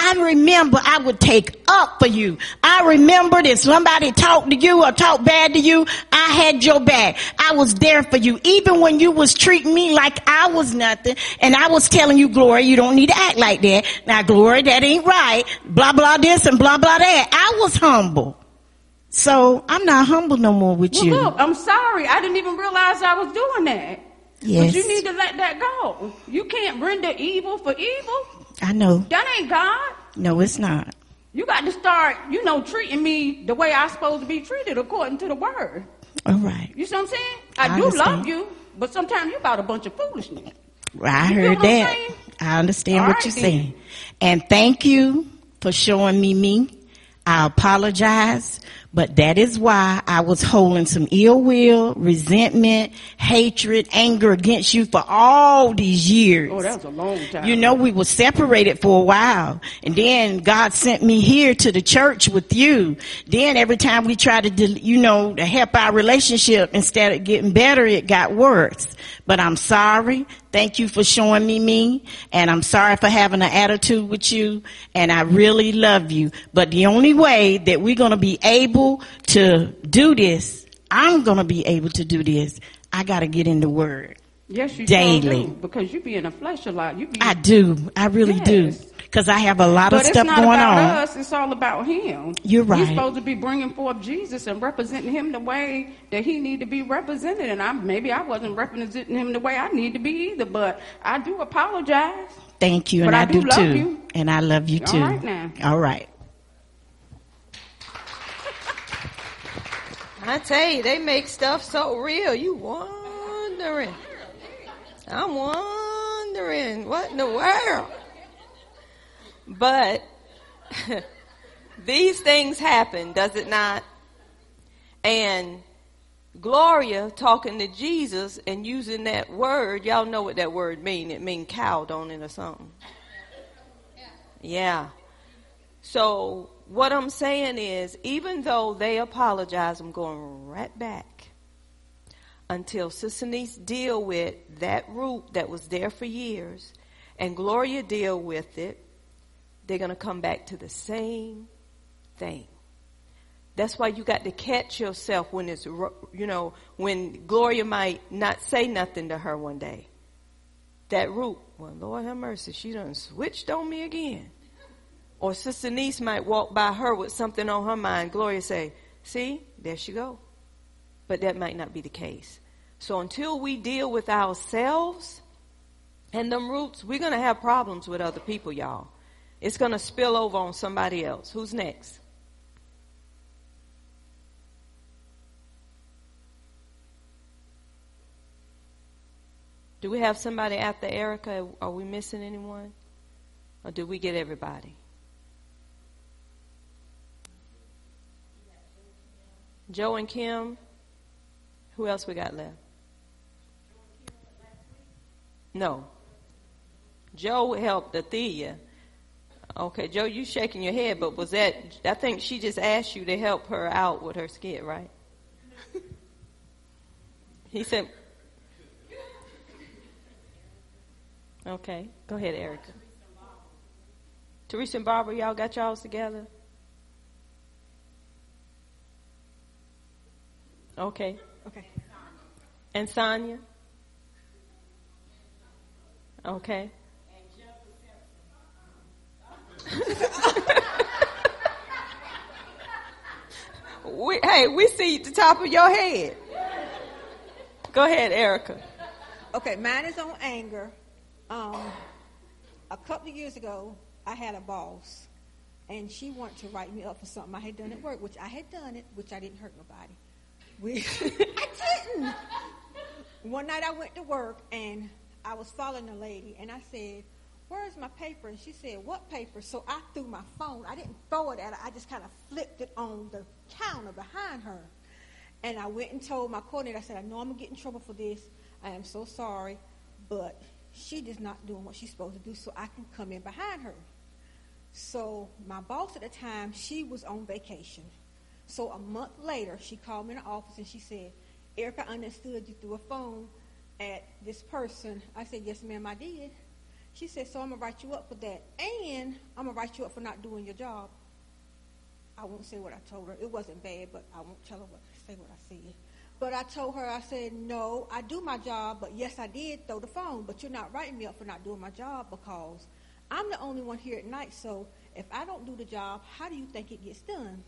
I remember I would take up for you. I remember if somebody talked to you or talked bad to you. I had your back. I was there for you. Even when you was treating me like I was nothing and I was telling you, Glory, you don't need to act like that. Now, Glory, that ain't right. Blah, blah this and blah, blah that. I was humble. So I'm not humble no more with Well, you. look, I'm sorry. I didn't even realize I was doing that. Yes. But you need to let that go. You can't render evil for evil. I know. That ain't God. No, it's not. You got to start, you know, treating me the way I'm supposed to be treated according to the word. All right. You see what I'm saying? I I, do understand. love you, but sometimes you got a bunch of foolishness. I You heard that. I understand All what right, you're then. saying. And thank you for showing me me. I apologize, but that is why I was holding some ill will, resentment, hatred, anger against you for all these years. Oh, that was a long time. You know, we were separated for a while. And then God sent me here to the church with you. Then every time we tried to, you know, to help our relationship, instead of getting better, it got worse. But I'm sorry. Thank you for showing me me. And I'm sorry for having an attitude with you. And I really love you. But the only way that we're going to be able to do this, I'm going to be able to do this. I got to get in the word. yes, you daily. do, because you be in the flesh a lot. You be I do. I really do. Yes. because I have a lot of people. But of it's stuff not going about on. us. It's all about him. You're right. He's supposed to be bringing forth Jesus and representing him the way that he need to be represented. And I maybe I wasn't representing him the way I need to be either. But I do apologize. Thank you, and I, I do do love too. you. And I love you All too. right now. All right. I tell you, they make stuff so real. You wondering. I'm wondering what in the world. But these things happen, does it not? And Gloria talking to Jesus and using that word, y'all know what that word mean. It mean cow, don't it, or something? Yeah. So what I'm saying is, even though they apologize, I'm going right back until Sister deal with that root that was there for years, and Gloria deal with it. They're going to come back to the same thing. That's why you got to catch yourself when it's, you know, when Gloria might not say nothing to her one day. That root, well, Lord have mercy, she done switched on me again. Or Sister Niece might walk by her with something on her mind. Gloria say, see, there she go. But that might not be the case. So until we deal with ourselves and them roots, we're going to have problems with other people, y'all. It's going to spill over on somebody else. Who's next? Do we have somebody after Erica? Are we missing anyone? Or did we get everybody? Joe and Kim. Who else we got left? No. Joe helped Athea. Okay, Joe, you shaking your head, but was that? I think she just asked you to help her out with her skit, right? he said. Okay, go ahead, Erica. Teresa and Barbara, y'all got y'all's together? Okay. Okay. And Sonia? Okay. We, hey, we see the top of your head. Go ahead, Erica. Okay, mine is on anger. Um, a couple of years ago, I had a boss, and she wanted to write me up for something I had done at work, which I had done it, which I didn't hurt nobody. We, I didn't. One night I went to work, and I was following a lady, and I said, "Where's my paper?" And she said, "What paper?" So I threw my phone. I didn't throw it at her. I just kind of flipped it on the counter behind her. And I went and told my coordinator, I said, I know I'm going to get in trouble for this. I am so sorry, but she is not doing what she's supposed to do, so I can come in behind her. So my boss at the time, she was on vacation. So a month later, she called me in the office and she said, Erica, I understood you threw a phone at this person. I said, yes, ma'am, I did. She said, so I'm going to write you up for that. And I'm going to write you up for not doing your job. I won't say what I told her. It wasn't bad, but I won't tell her what say what I said. But I told her, I said, no, I do my job, but yes, I did throw the phone, but you're not writing me up for not doing my job because I'm the only one here at night, so if I don't do the job, how do you think it gets done?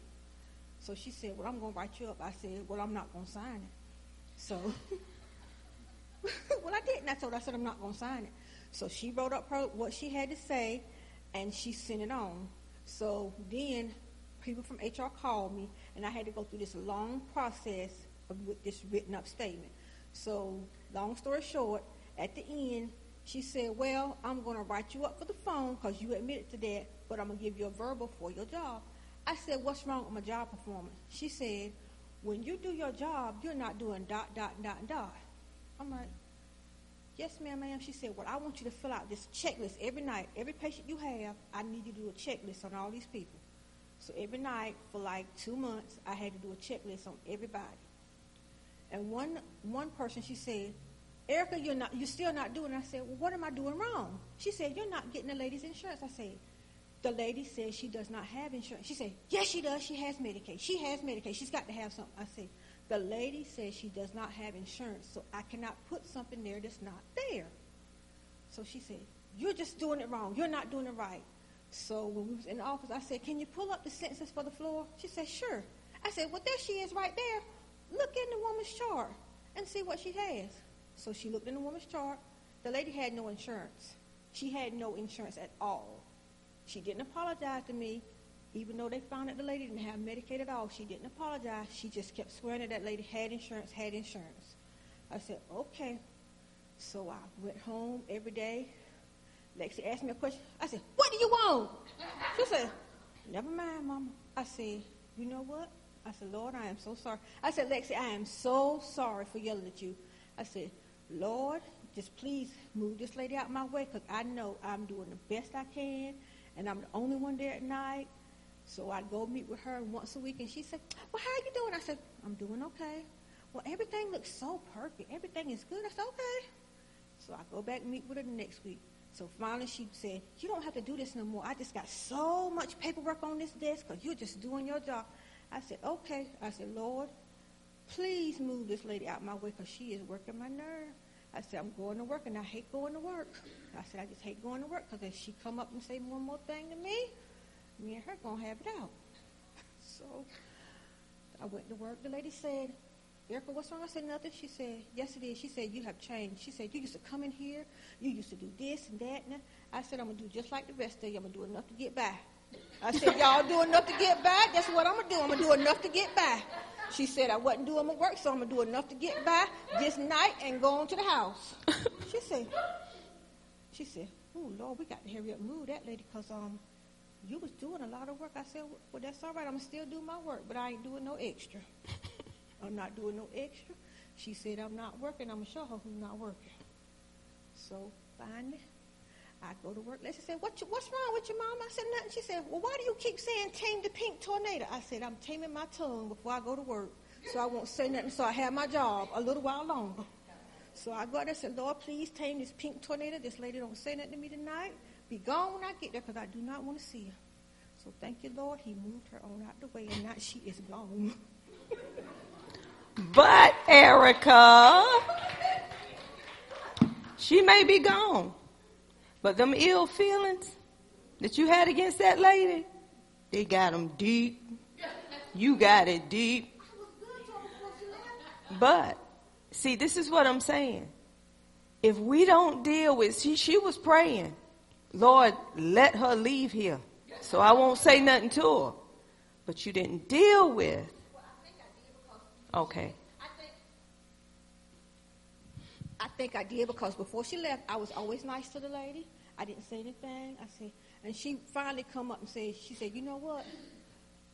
So she said, well, I'm going to write you up. I said, well, I'm not going to sign it. So, well, I didn't. I told her, I said, I'm not going to sign it. So she wrote up her, what she had to say, and she sent it on. So then people from HR called me, and I had to go through this long process of, with this written up statement. So, long story short, at the end, she said, Well, I'm going to write you up for the phone because you admitted to that, but I'm going to give you a verbal for your job. I said, What's wrong with my job performance? She said, When you do your job, you're not doing dot, dot, dot, dot. I'm like, Yes, ma'am, ma'am. She said, Well, I want you to fill out this checklist every night. Every patient you have, I need you to do a checklist on all these people. So every night for like two months, I had to do a checklist on everybody. And one one person, she said, Erica, you're not, you're still not doing it. I said, well, what am I doing wrong? She said, you're not getting the lady's insurance. I said, the lady says she does not have insurance. She said, yes, she does. She has Medicaid. She has Medicaid. She's got to have something. I said, the lady says she does not have insurance, so I cannot put something there that's not there. So she said, you're just doing it wrong. You're not doing it right. So when we was in the office, I said, "Can you pull up the census for the floor?" She said, "Sure." I said, "Well, there she is, right there. Look in the woman's chart and see what she has." So she looked in the woman's chart. The lady had no insurance. She had no insurance at all. She didn't apologize to me, even though they found that the lady didn't have Medicaid at all. She didn't apologize. She just kept swearing that that lady had insurance, had insurance. I said, "Okay." So I went home every day. Lexi asked me a question. I said, What do you want? She said, Never mind, Mama. I said, You know what? I said, Lord, I am so sorry. I said, Lexi, I am so sorry for yelling at you. I said, Lord, just please move this lady out of my way because I know I'm doing the best I can and I'm the only one there at night. So I'd go meet with her once a week and she said, Well, how are you doing? I said, I'm doing okay. Well, everything looks so perfect. Everything is good. I said, Okay. So I go back and meet with her the next week. So finally she said, You don't have to do this no more. I just got so much paperwork on this desk because you're just doing your job. I said, Okay. I said, Lord, please move this lady out my way because she is working my nerve. I said, I'm going to work and I hate going to work. I said, I just hate going to work because if she come up and say one more thing to me, me and her going to have it out. So I went to work. The lady said, Erica, what's wrong? I said, nothing. She said, yes, it is. She said, you have changed. She said, you used to come in here. You used to do this and that. And. I said, I'm going to do just like the rest of you. I'm going to do enough to get by. I said, y'all do enough to get by? That's what I'm going to do. I'm going to do enough to get by. She said, I wasn't doing my work, so I'm going to do enough to get by this night and go on to the house. She said, she said, oh, Lord, we got to hurry up and move that lady because um, you was doing a lot of work. I said, well, that's all right. I'm still do my work, but I ain't doing no extra. I'm not doing no extra. She said, I'm not working. I'm going to show her who's not working. So finally, I go to work. Leslie said, what you, what's wrong with your mom? I said, nothing. She said, well, why do you keep saying tame the pink tornado? I said, I'm taming my tongue before I go to work so I won't say nothing so I have my job a little while longer. So I go there and said, Lord, please tame this pink tornado. This lady don't say nothing to me tonight. Be gone when I get there because I do not want to see her. So thank you, Lord. He moved her on out the way and now she is gone. But Erica, she may be gone. But them ill feelings that you had against that lady, they got them deep. You got it deep. But, see, this is what I'm saying. If we don't deal with, she, she was praying, Lord, let her leave here. So I won't say nothing to her. But you didn't deal with. Okay. I think I did because before she left, I was always nice to the lady. I didn't say anything. I said, and she finally come up and said, she said, you know what?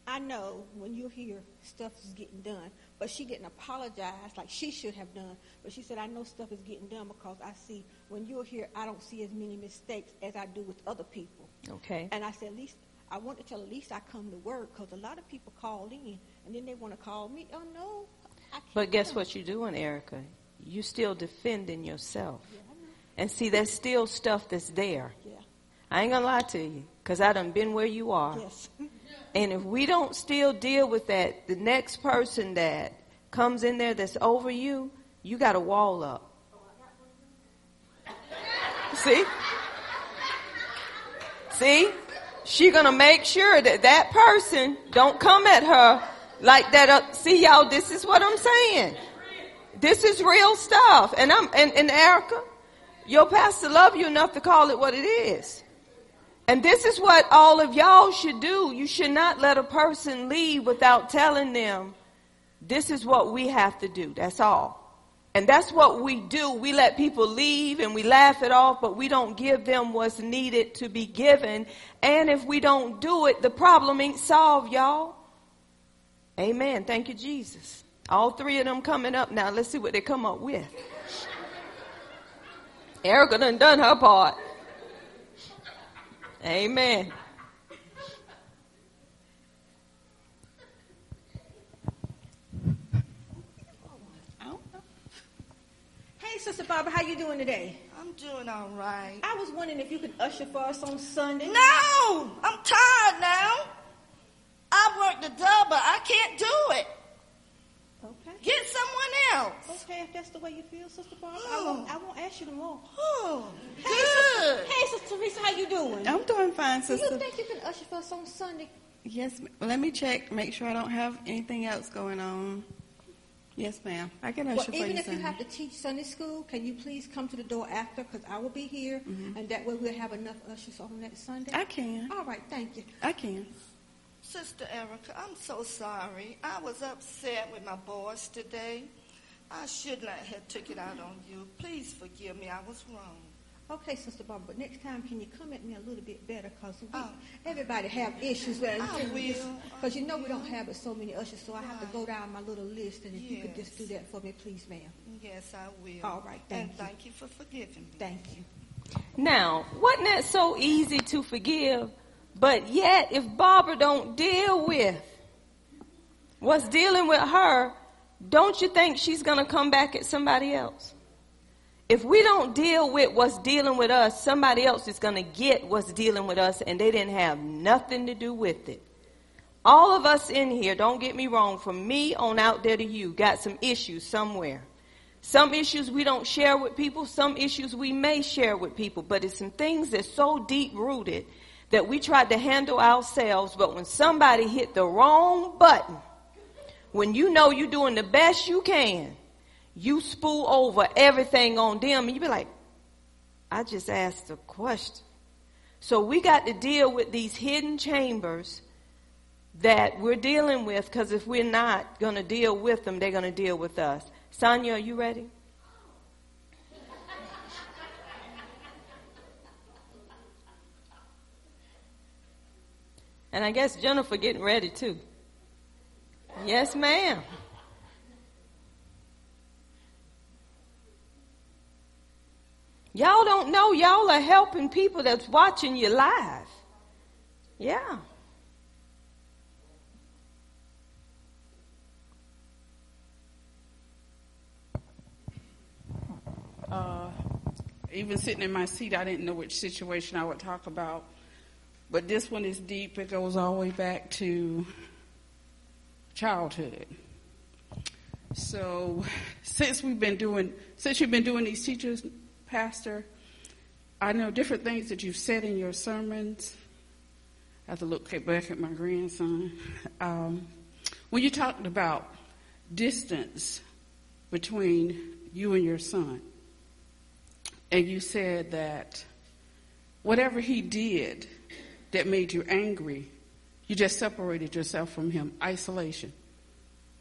I know when you're here, stuff is getting done. But she didn't apologize like she should have done. But she said, I know stuff is getting done because I see when you're here, I don't see as many mistakes as I do with other people. Okay. And I said, at least, I want to tell at least I come to work because a lot of people call in and then they want to call me. Oh, no. But guess what you're doing, Erica? You're still defending yourself. Yeah, And see, there's still stuff that's there. Yeah. I ain't gonna lie to you, cause I done been where you are. Yes. And if we don't still deal with that, the next person that comes in there that's over you, you got a wall up. See? See? She gonna make sure that that person don't come at her like that. Uh, see y'all, this is what I'm saying. This is real stuff. And I'm, and, and Erica, your pastor love you enough to call it what it is. And this is what all of y'all should do. You should not let a person leave without telling them, this is what we have to do. That's all. And that's what we do. We let people leave and we laugh it off, but we don't give them what's needed to be given. And if we don't do it, the problem ain't solved, y'all. Amen. Thank you, Jesus. All three of them coming up now. Let's see what they come up with. Erica done done her part. Amen. Hey, Sister Barbara, how you doing today? I'm doing all right. I was wondering if you could usher for us on Sunday. No, I'm tired now. I worked a double. I can't do it. Okay. Get someone else. Okay, if that's the way you feel, Sister Barbara, I, won't, I won't ask you no more. Oh, Hey, Sister, good. hey, Sister Teresa, how you doing? I'm doing fine, sister. Do you think you can usher for us on Sunday? Yes, ma- let me check, make sure I don't have anything else going on. Yes, ma'am. I can Well, usher for even you if you have to teach Sunday school, can you please come to the door after? Because I will be here, and that way we'll have enough ushers on that Sunday. Mm-hmm. I can. All right, thank you. I can. Sister Erica, I'm so sorry. I was upset with my boss today. I should not have took it out on you. Please forgive me. I was wrong. Okay, Sister Barbara, but next time can you come at me a little bit better? Because Oh. everybody have issues. Where I will. Because you know we don't have it so many ushers, so I have to go down my little list, and if you could just do that for me, please, ma'am. Yes, I will. All right, thank and you. thank you for forgiving me. Thank you. Now, wasn't that so easy to forgive? But yet, if Barbara don't deal with what's dealing with her, don't you think she's going to come back at somebody else? If we don't deal with what's dealing with us, somebody else is going to get what's dealing with us, and they didn't have nothing to do with it. All of us in here, don't get me wrong, from me on out there to you, got some issues somewhere. Some issues we don't share with people, some issues we may share with people, but it's some things that's so deep rooted that we tried to handle ourselves, but when somebody hit the wrong button, when you know you're doing the best you can, you spool over everything on them and you be like, I just asked a question. So we got to deal with these hidden chambers that we're dealing with because if we're not going to deal with them, they're going to deal with us. Sonia, are you ready? And I guess Jennifer getting ready too. Yes, ma'am. Y'all don't know y'all are helping people that's watching you live. Yeah. uh, even sitting in my seat, I didn't know which situation I would talk about. But this one is deep. It goes all the way back to childhood. So, since we've been doing, since you've been doing these teachers, Pastor, I know different things that you've said in your sermons. I have to look back at my grandson. Um, when you talked about distance between you and your son, and you said that whatever he did that made you angry, you just separated yourself from him. Isolation.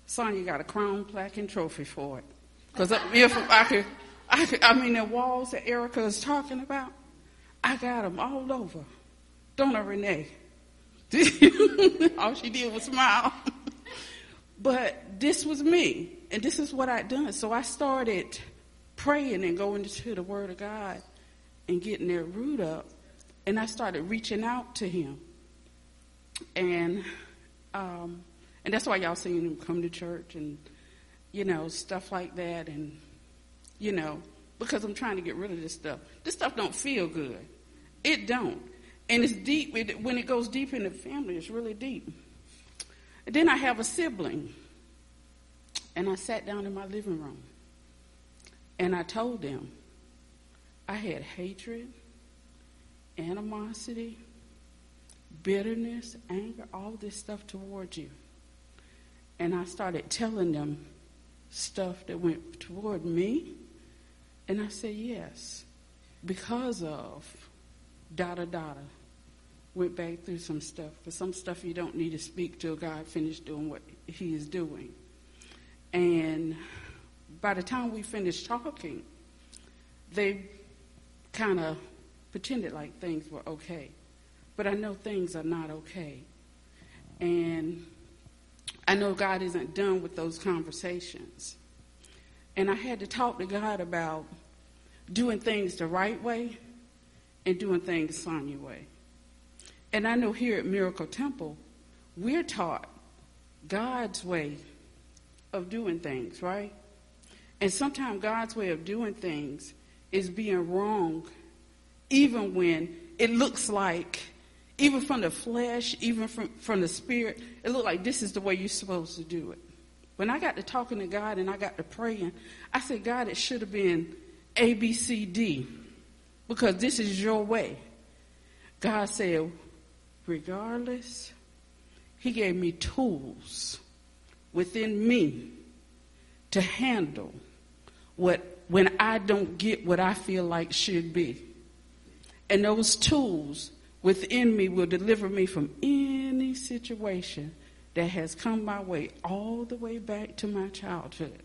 Sonya got a crown, plaque, and trophy for it. Because if I could, I could, I mean, the walls that Erica is talking about, I got them all over. Don't I, Renee? all she did was smile. but this was me, and this is what I'd done. So I started praying and going to the Word of God and getting their root up, and I started reaching out to Him. And um, and that's why y'all seen him come to church and you know stuff like that, and you know because I'm trying to get rid of this stuff. This stuff don't feel good. It don't, and it's deep. It, when it goes deep in the family, it's really deep. And then I have a sibling, and I sat down in my living room. And I told them I had hatred, animosity, bitterness, anger, all this stuff towards you. And I started telling them stuff that went toward me. And I said, yes, because of dada dada. Went back through some stuff, but some stuff you don't need to speak till God finished doing what He is doing. And by the time we finished talking, they kind of pretended like things were okay. But I know things are not okay. And I know God isn't done with those conversations. And I had to talk to God about doing things the right way and doing things Sonya way. And I know here at Miracle Temple, we're taught God's way of doing things, right? And sometimes God's way of doing things is being wrong, even when it looks like, even from the flesh, even from, from the spirit, it looked like this is the way you're supposed to do it. When I got to talking to God and I got to praying, I said, God, it should have been A, B, C, D, because this is your way. God said, regardless, He gave me tools within me to handle what when I don't get what I feel like should be. And those tools within me will deliver me from any situation that has come my way all the way back to my childhood.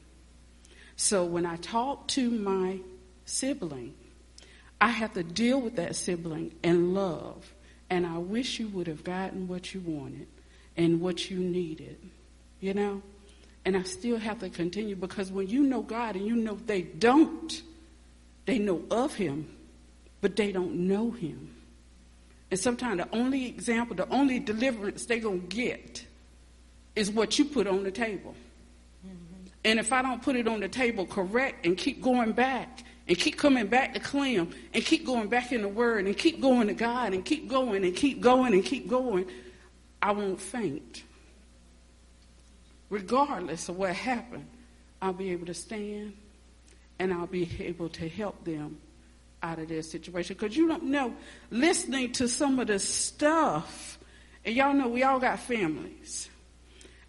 So when I talk to my sibling, I have to deal with that sibling and love. And I wish you would have gotten what you wanted and what you needed, you know? And I still have to continue because when you know God and you know they don't, they know of Him, but they don't know Him. And sometimes the only example, the only deliverance they're going to get is what you put on the table. Mm-hmm. And if I don't put it on the table correct and keep going back and keep coming back to Clem and keep going back in the Word and keep going to God and keep going and keep going and keep going, I won't faint regardless of what happened, I'll be able to stand and I'll be able to help them out of their situation. Because you don't know, listening to some of the stuff, and y'all know we all got families,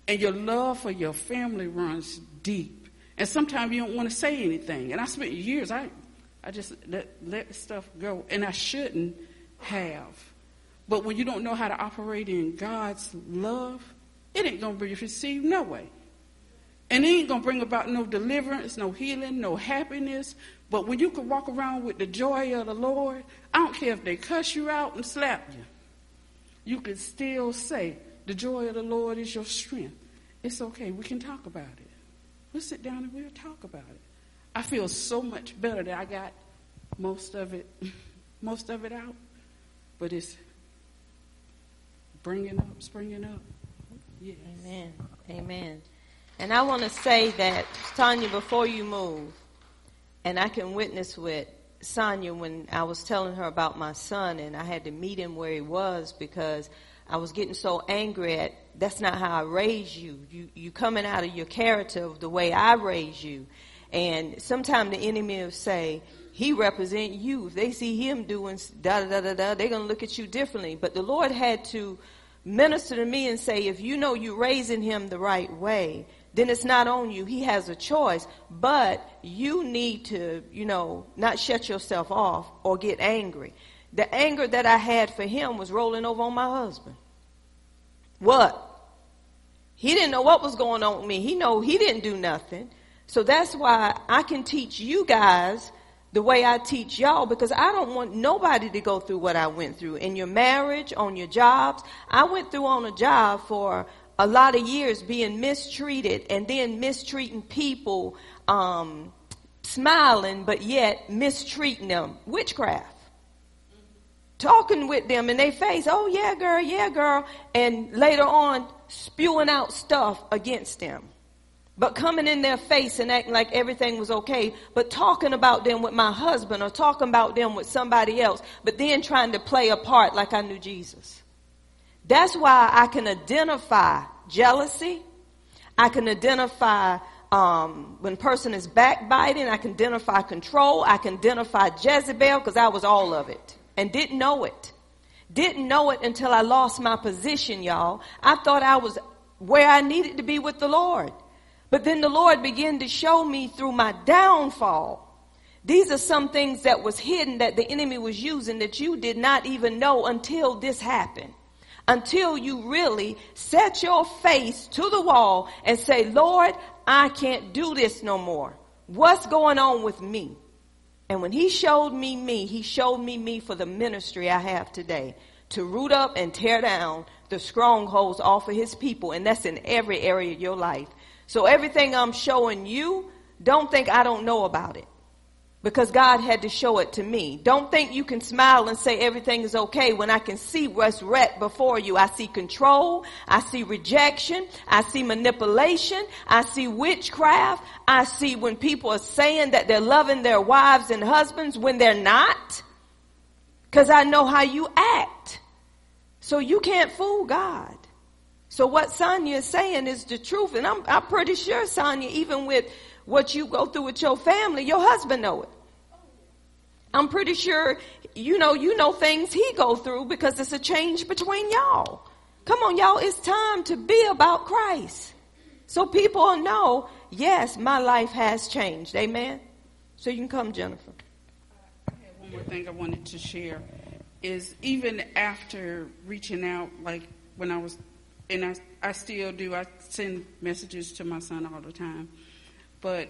and your love for your family runs deep. And sometimes you don't want to say anything. And I spent years, I, I just let, let stuff go, and I shouldn't have. But when you don't know how to operate in God's love, it ain't going to be received no way. And it ain't going to bring about no deliverance, no healing, no happiness. But when you can walk around with the joy of the Lord, I don't care if they cuss you out and slap you. You can still say, the joy of the Lord is your strength. It's okay. We can talk about it. We'll sit down and we'll talk about it. I feel so much better that I got most of it, most of it out. But it's bringing up, springing up. Yes. Amen. Amen. And I want to say that, Tanya, before you move, and I can witness with Sonia when I was telling her about my son and I had to meet him where he was because I was getting so angry at that's not how I raised you. You you coming out of your character of the way I raised you. And sometimes the enemy will say, he represent you. If they see him doing da da da da, they're gonna look at you differently. But the Lord had to minister to me and say, if you know you're raising him the right way, then it's not on you. He has a choice, but you need to, you know, not shut yourself off or get angry. The anger that I had for him was rolling over on my husband. What? He didn't know what was going on with me. He know he didn't do nothing. So that's why I can teach you guys the way I teach y'all because I don't want nobody to go through what I went through in your marriage, on your jobs. I went through on a job for a lot of years being mistreated and then mistreating people, um, smiling, but yet mistreating them. Witchcraft. Talking with them in their face, oh yeah, girl, yeah, girl, and later on spewing out stuff against them. But coming in their face and acting like everything was okay, but talking about them with my husband or talking about them with somebody else, but then trying to play a part like I knew Jesus. That's why I can identify jealousy. I can identify um, when person is backbiting. I can identify control. I can identify Jezebel because I was all of it and didn't know it. Didn't know it until I lost my position, y'all. I thought I was where I needed to be with the Lord. But then the Lord began to show me through my downfall. These are some things that was hidden that the enemy was using that you did not even know until this happened. Until you really set your face to the wall and say, Lord, I can't do this no more. What's going on with me? And when he showed me me, he showed me me for the ministry I have today to root up and tear down the strongholds off of his people. And that's in every area of your life. So everything I'm showing you, don't think I don't know about it. Because God had to show it to me. Don't think you can smile and say everything is okay when I can see what's right before you. I see control. I see rejection. I see manipulation. I see witchcraft. I see when people are saying that they're loving their wives and husbands when they're not. Cause I know how you act. So you can't fool God. So what Sonia is saying is the truth. And I'm, I'm pretty sure, Sonia, even with what you go through with your family, your husband know it. I'm pretty sure, you know, you know things he go through because it's a change between y'all. Come on, y'all, it's time to be about Christ. So people know, yes, my life has changed. Amen. So you can come, Jennifer. One more thing I wanted to share is even after reaching out, like when I was, and I, I still do, I send messages to my son all the time. But,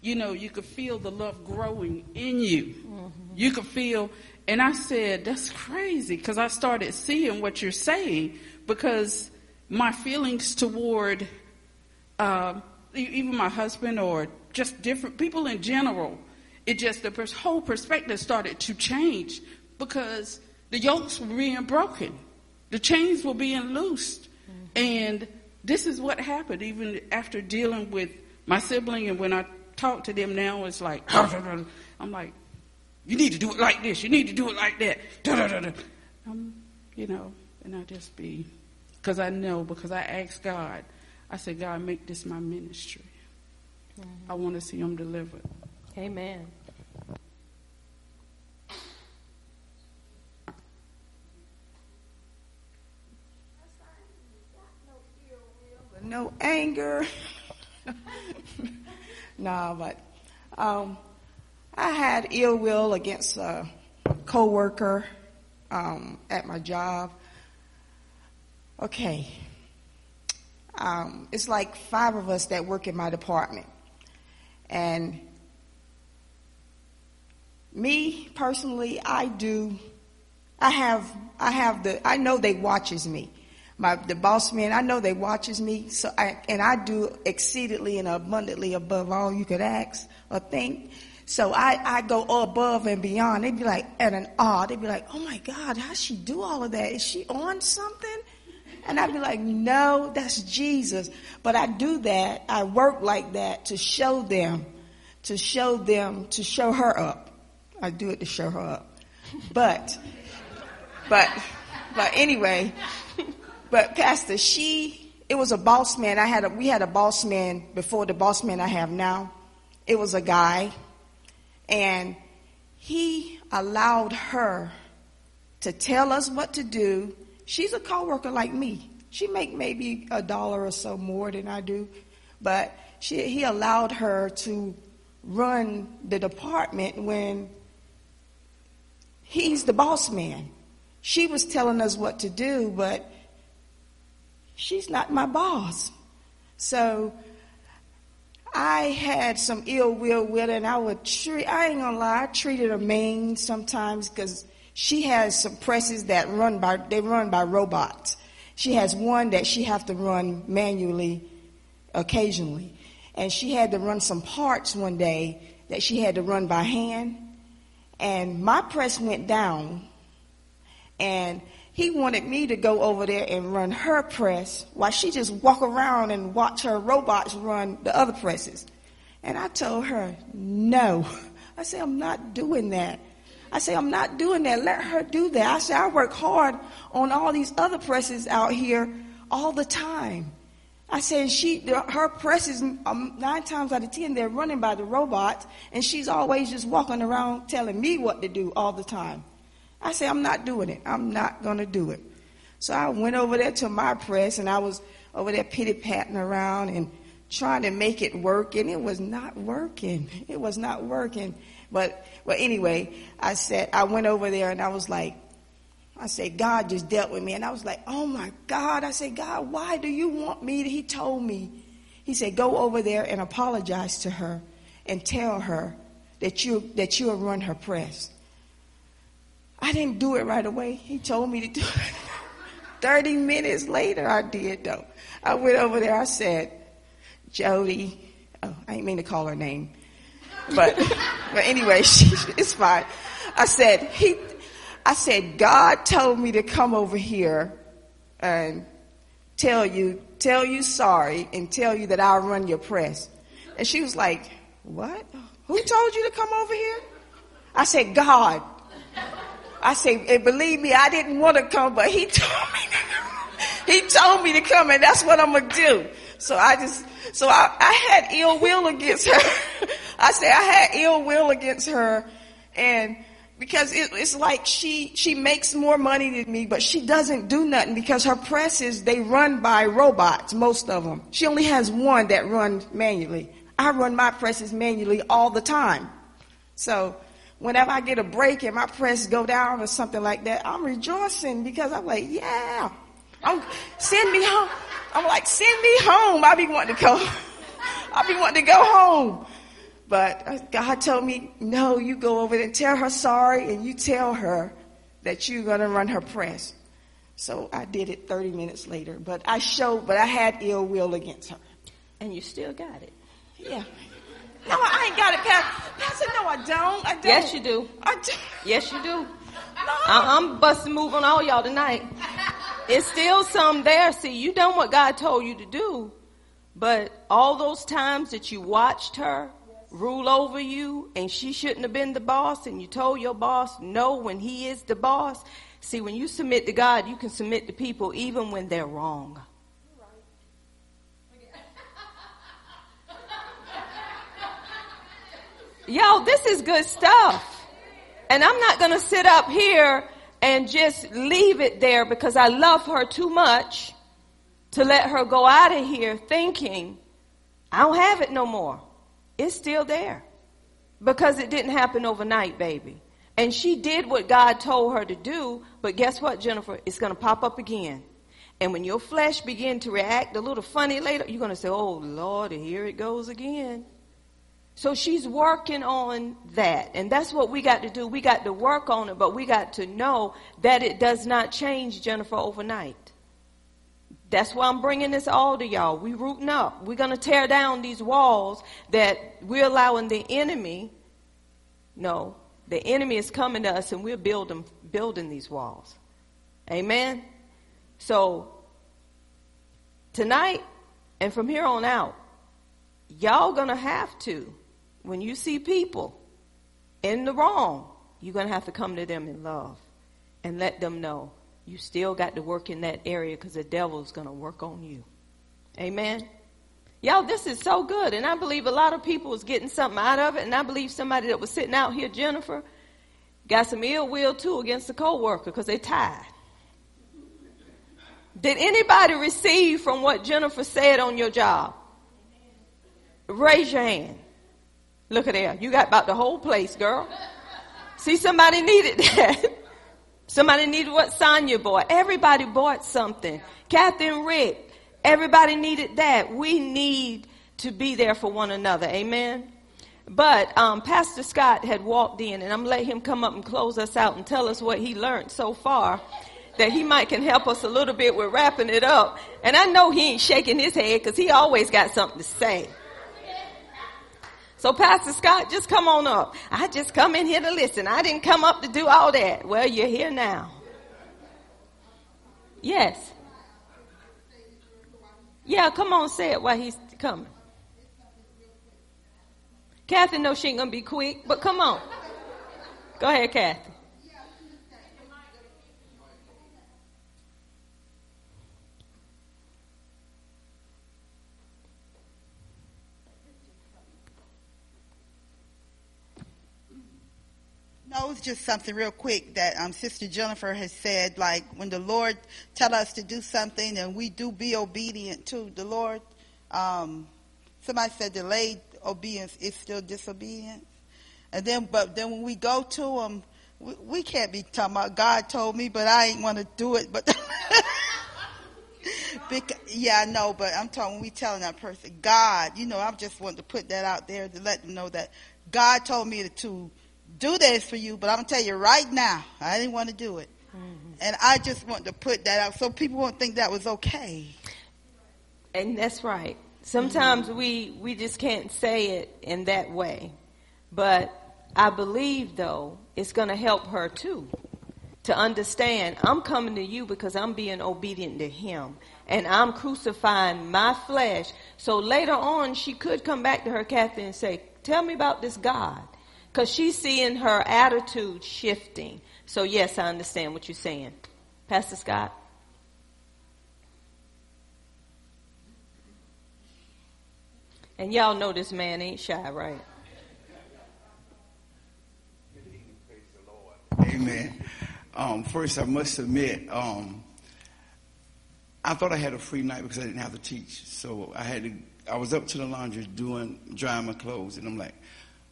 you know, you could feel the love growing in you. Mm-hmm. You could feel, and I said, that's crazy because I started seeing what you're saying because my feelings toward uh, even my husband or just different people in general, it just the whole perspective started to change because the yokes were being broken, the chains were being loosed, mm-hmm. and this is what happened even after dealing with my sibling and when I talk to them now, it's like I'm like, you need to do it like this, you need to do it like that, um, you know, and I just be because I know because I asked God, I said, God, make this my ministry. Mm-hmm. I want to see them delivered. Amen. No anger. no, but um, I had ill will against a coworker um, at my job. Okay, um, it's like five of us that work in my department, and me personally, I do. I have. I have the. I know they watches me. My the boss man. I know they watches me. So I and I do exceedingly and abundantly above all you could ask or think. So I, I go above and beyond. They'd be like at an awe. They'd be like, "Oh my God, how she do all of that? Is she on something?" And I'd be like, no, that's Jesus. But I do that. I work like that to show them, to show them, to show her up. I do it to show her up. But, but, but anyway, but Pastor, she, it was a boss man. I had a, we had a boss man before the boss man I have now. It was a guy. And he allowed her to tell us what to do She's a coworker like me. She make maybe a dollar or so more than I do, but she, he allowed her to run the department when he's the boss man. She was telling us what to do, but she's not my boss. So I had some ill will with her, and I would treat, I ain't gonna lie, I treated her mean sometimes because she has some presses that run by, they run by robots. She has one that she have to run manually occasionally. And she had to run some parts one day that she had to run by hand. And my press went down. And he wanted me to go over there and run her press while she just walk around and watch her robots run the other presses. And I told her, no. I said, I'm not doing that. I say, I'm not doing that. Let her do that. I say, I work hard on all these other presses out here all the time. I said, she, her presses, um, nine times out of ten, they're running by the robots, and she's always just walking around telling me what to do all the time. I say, I'm not doing it. I'm not going to do it. So I went over there to my press, and I was over there pity patting around and trying to make it work, and it was not working. It was not working. But, but anyway, I said, I went over there and I was like, I said, God just dealt with me. And I was like, oh my God. I said, God, why do you want me? He told me. He said, go over there and apologize to her and tell her that you, that you'll run her press. I didn't do it right away. He told me to do it. 30 minutes later, I did though. I went over there. I said, Jody, oh, I didn't mean to call her name. But, but anyway, she, it's fine. I said, he, I said, God told me to come over here and tell you, tell you sorry and tell you that I'll run your press. And she was like, what? Who told you to come over here? I said, God. I say, and believe me, I didn't want to come, but he told me to, he told me to come and that's what I'm going to do. So I just, so I, I had ill will against her. I said I had ill will against her and because it, it's like she she makes more money than me, but she doesn't do nothing because her presses they run by robots, most of them. She only has one that runs manually. I run my presses manually all the time. So whenever I get a break and my press go down or something like that, I'm rejoicing because I'm like, yeah, I'm send me home. I'm like, send me home. I be wanting to go. I be wanting to go home. But uh, God told me, no, you go over there and tell her sorry and you tell her that you're going to run her press. So I did it 30 minutes later, but I showed, but I had ill will against her. And you still got it. Yeah. No, I ain't got it, Pastor. Pastor, no, I don't. I don't. Yes, you do. I do. Yes, you do. I- uh-uh, I'm busting move on all y'all tonight. It's still some there. See, you done what God told you to do, but all those times that you watched her rule over you and she shouldn't have been the boss and you told your boss no when he is the boss. See, when you submit to God, you can submit to people even when they're wrong. Yo, this is good stuff. And I'm not going to sit up here and just leave it there because I love her too much to let her go out of here thinking, I don't have it no more. It's still there because it didn't happen overnight, baby. And she did what God told her to do, but guess what, Jennifer? It's going to pop up again. And when your flesh begin to react a little funny later, you're going to say, "Oh Lord, here it goes again." So she's working on that. And that's what we got to do. We got to work on it, but we got to know that it does not change Jennifer overnight. That's why I'm bringing this all to y'all. We rooting up. We're going to tear down these walls that we're allowing the enemy. No, the enemy is coming to us and we're building, building these walls. Amen. So tonight and from here on out, y'all gonna have to, when you see people in the wrong, you're gonna have to come to them in love and let them know you still got to work in that area because the devil's gonna work on you. Amen. Y'all, this is so good, and I believe a lot of people is getting something out of it, and I believe somebody that was sitting out here, Jennifer, got some ill will too against a coworker because they tied. Did anybody receive from what Jennifer said on your job? Raise your hand. Look at there. You got about the whole place, girl. See, somebody needed that. somebody needed what Sonya bought. Everybody bought something. And Rick. Everybody needed that. We need to be there for one another. Amen. But um, Pastor Scott had walked in, and I'm let him come up and close us out and tell us what he learned so far that he might can help us a little bit with wrapping it up. And I know he ain't shaking his head because he always got something to say. So Pastor Scott, just come on up. I just come in here to listen. I didn't come up to do all that. Well, you're here now. Yes. Yeah, come on, say it while he's coming. Kathy knows she ain't gonna be quick, but come on. Go ahead, Kathy. No, it's just something real quick that um, Sister Jennifer has said. Like when the Lord tell us to do something and we do be obedient to the Lord. Um, somebody said delayed obedience is still disobedience. And then, but then when we go to Him, we, we can't be talking about God told me, but I ain't want to do it. But because, yeah, I know. But I'm talking we telling that person, God, you know, I'm just wanting to put that out there to let them know that God told me to. To do this for you, but I'm gonna tell you right now, I didn't want to do it. Mm-hmm. And I just want to put that out so people won't think that was okay. And that's right. Sometimes mm-hmm. we, we just can't say it in that way. But I believe though, it's gonna help her too. To understand, I'm coming to you because I'm being obedient to him. And I'm crucifying my flesh. So later on, she could come back to her, Kathy, and say, tell me about this God because she's seeing her attitude shifting. So, yes, I understand what you're saying. Pastor Scott? And y'all know this man ain't shy, right? Amen. Um, first, I must admit, um, I thought I had a free night because I didn't have to teach. So I had to, I was up to the laundry doing, drying my clothes, and I'm like,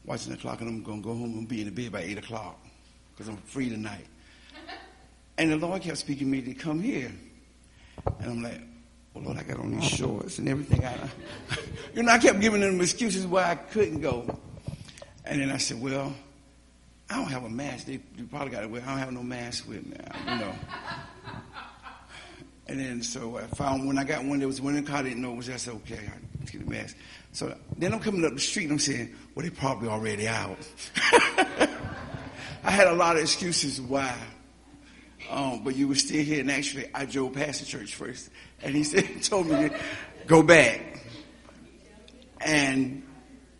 watching the clock, and I'm going to go home and be in the bed by 8 o'clock because I'm free tonight. And the Lord kept speaking to me to come here. And I'm like, oh Lord, I got on these shorts and everything. I, you know, I kept giving them excuses why I couldn't go. And then I said, well, I don't have a mask. They, you probably got it. I don't have no mask with me, you know. And then so I found when I got one that was the car, I didn't know it was. Said, okay, I get the mask. So then I'm coming up the street and I'm saying, well, they probably already out. I had a lot of excuses why. Um, but you were still here, and actually, I drove past the church first, and he said, told me to go back. And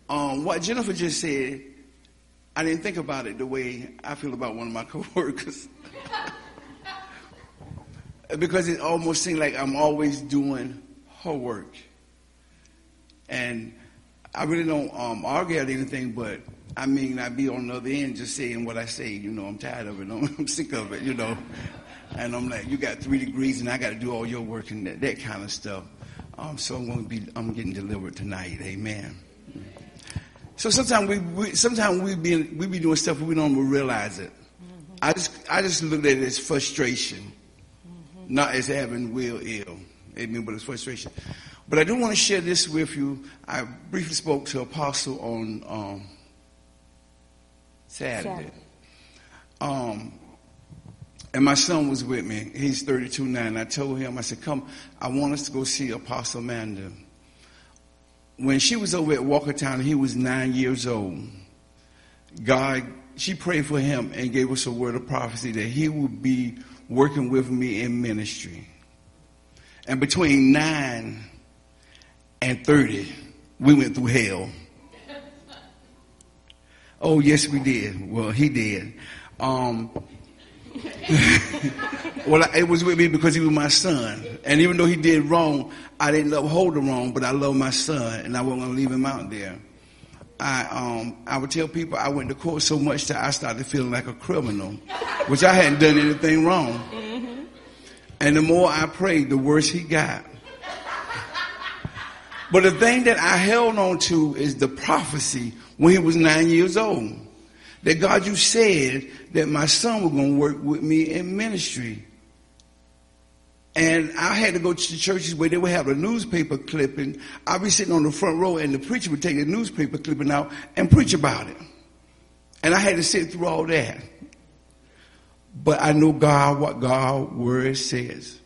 um, what Jennifer just said, I didn't think about it the way I feel about one of my coworkers. Because it almost seemed like I'm always doing her work. And I really don't um, argue at anything, but I mean, I be on the other end just saying what I say. You know, I'm tired of it. I'm sick of it, you know. And I'm like, you got three degrees and I got to do all your work and that, that kind of stuff. Um, so I'm going to be, I'm getting delivered tonight. Amen. So sometimes we, we sometimes we be, we be doing stuff we don't realize it. I just, I just look at it as frustration. Not as having will ill. Amen. But it's frustration. But I do want to share this with you. I briefly spoke to Apostle on, um, Saturday. Saturday. Um, and my son was with me. He's 32 now. And I told him, I said, come, I want us to go see Apostle Amanda. When she was over at Walkertown, he was nine years old. God, she prayed for him and gave us a word of prophecy that he would be working with me in ministry. And between nine and 30, we went through hell. Oh, yes, we did. Well, he did. Um, well, it was with me because he was my son. And even though he did wrong, I didn't love hold him wrong, but I love my son and I wasn't going to leave him out there. I, um, I would tell people I went to court so much that I started feeling like a criminal, which I hadn't done anything wrong. Mm-hmm. And the more I prayed, the worse he got. But the thing that I held on to is the prophecy when he was nine years old. That God, you said that my son was going to work with me in ministry. And I had to go to churches where they would have a newspaper clipping. I'd be sitting on the front row and the preacher would take the newspaper clipping out and preach about it. And I had to sit through all that. But I know God, what God word says.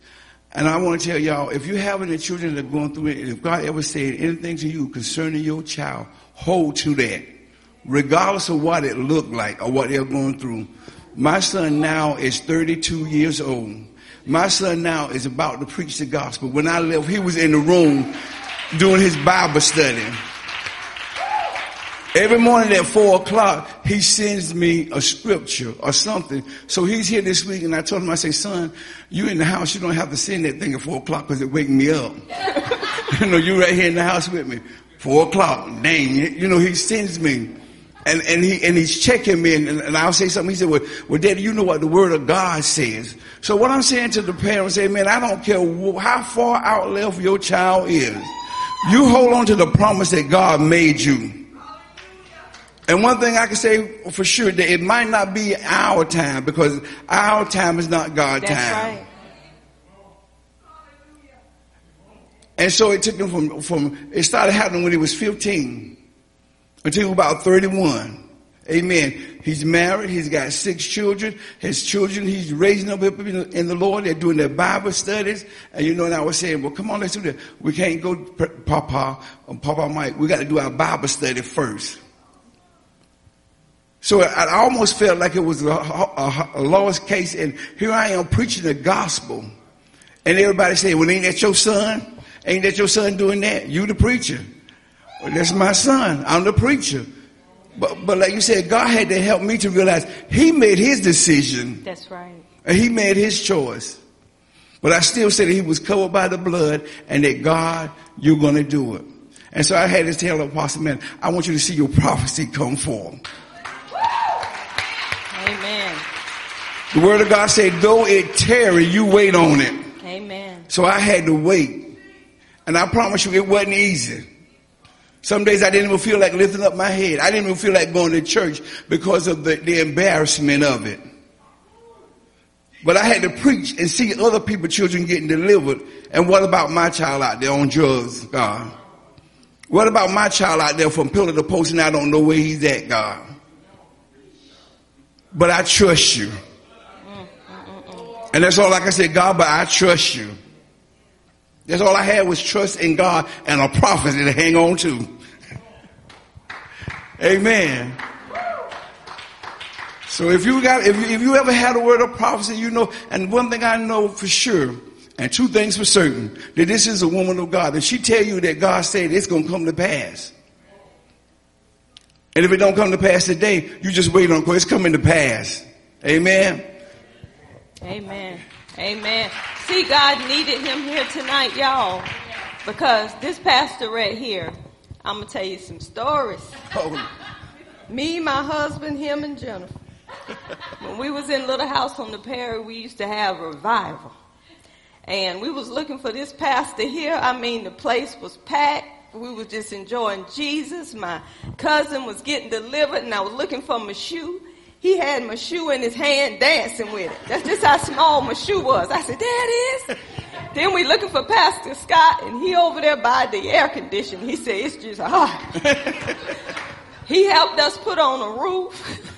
And I want to tell y'all, if you have any children that are going through it, if God ever said anything to you concerning your child, hold to that. Regardless of what it looked like or what they're going through. My son now is 32 years old. My son now is about to preach the gospel. When I left, he was in the room doing his Bible study. Every morning at four o'clock, he sends me a scripture or something. So he's here this week, and I told him, I say, son, you in the house, you don't have to send that thing at four o'clock because it wake me up. you know, you right here in the house with me. Four o'clock, dang, it. you know, he sends me. And, and he, and he's checking me and, and I'll say something. He said, well, well, daddy, you know what the word of God says. So what I'm saying to the parents, say, man, I don't care how far out left your child is. You hold on to the promise that God made you. And one thing I can say for sure that it might not be our time because our time is not God's That's time. Right. And so it took him from, from, it started happening when he was 15 until about 31. Amen. He's married. He's got six children. His children, he's raising up in the Lord. They're doing their Bible studies. And you know, and I was saying, well, come on, let's do that. We can't go, Papa, um, Papa Mike. We got to do our Bible study first. So I almost felt like it was a, a, a lost case. And here I am preaching the gospel. And everybody saying, well, ain't that your son? Ain't that your son doing that? You the preacher. Well, that's my son. I'm the preacher. But, but like you said, God had to help me to realize he made his decision. That's right. And he made his choice. But I still said he was covered by the blood and that God, you're going to do it. And so I had to tell the apostle, man, I want you to see your prophecy come forth. Amen. The word of God said, though it tarry, you wait on it. Amen. So I had to wait. And I promise you, it wasn't easy. Some days I didn't even feel like lifting up my head. I didn't even feel like going to church because of the, the embarrassment of it. But I had to preach and see other people, children getting delivered. And what about my child out there on drugs, God? What about my child out there from pillar to post and I don't know where he's at, God? But I trust you. And that's all like I said, God, but I trust you. That's all I had was trust in God and a prophecy to hang on to. Amen. So if you got, if you, if you ever had a word of prophecy, you know, and one thing I know for sure, and two things for certain, that this is a woman of God. If she tell you that God said it's going to come to pass. And if it don't come to pass today, you just wait on it. It's coming to pass. Amen. Amen. Amen. See, God needed him here tonight, y'all, because this pastor right here, I'm gonna tell you some stories. Oh. Me, my husband, him, and Jennifer. when we was in Little House on the Prairie, we used to have revival, and we was looking for this pastor here. I mean, the place was packed. We was just enjoying Jesus. My cousin was getting delivered, and I was looking for my shoe. He had my shoe in his hand, dancing with it. That's just how small my shoe was. I said, "There it is." Then we looking for Pastor Scott, and he over there by the air conditioner. He said, "It's just hot." he helped us put on a roof.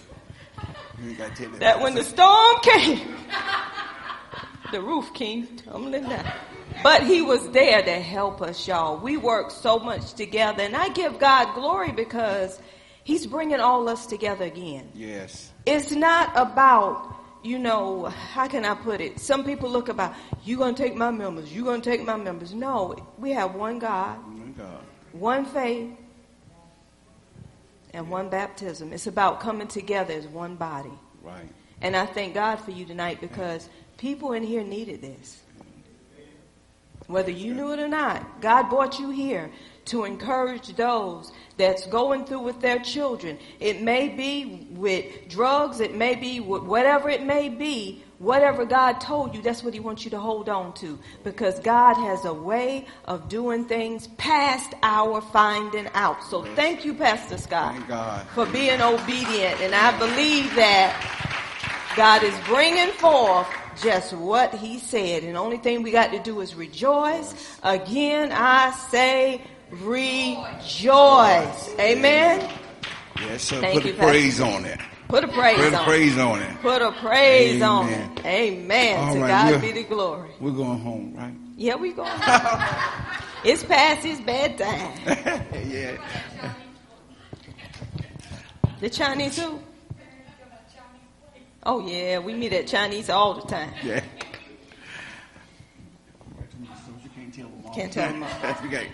that when the storm came, the roof came tumbling down. But he was there to help us, y'all. We worked so much together, and I give God glory because He's bringing all us together again. Yes. It's not about, you know, how can I put it? Some people look about, you gonna take my members, you gonna take my members. No, we have one God, One God. one faith, and one baptism. It's about coming together as one body. Right. And I thank God for you tonight because people in here needed this. Whether you knew it or not, God brought you here to encourage those that's going through with their children. It may be with drugs, it may be with whatever it may be. Whatever God told you, that's what He wants you to hold on to. Because God has a way of doing things past our finding out. So thank you, Pastor Scott, for being obedient. And I believe that God is bringing forth just what he said. And the only thing we got to do is rejoice. Again, I say rejoice. Amen. Yes, sir. Thank Put you, a Pastor. praise on it. Put a praise Put a on praise it. on it. Put a praise on it. Amen. All to right, God be the glory. We're going home, right? Yeah, we going. it's past his bedtime. yeah. The Chinese who? Oh yeah, we meet at Chinese all the time. Yeah. Can't tell them all. okay.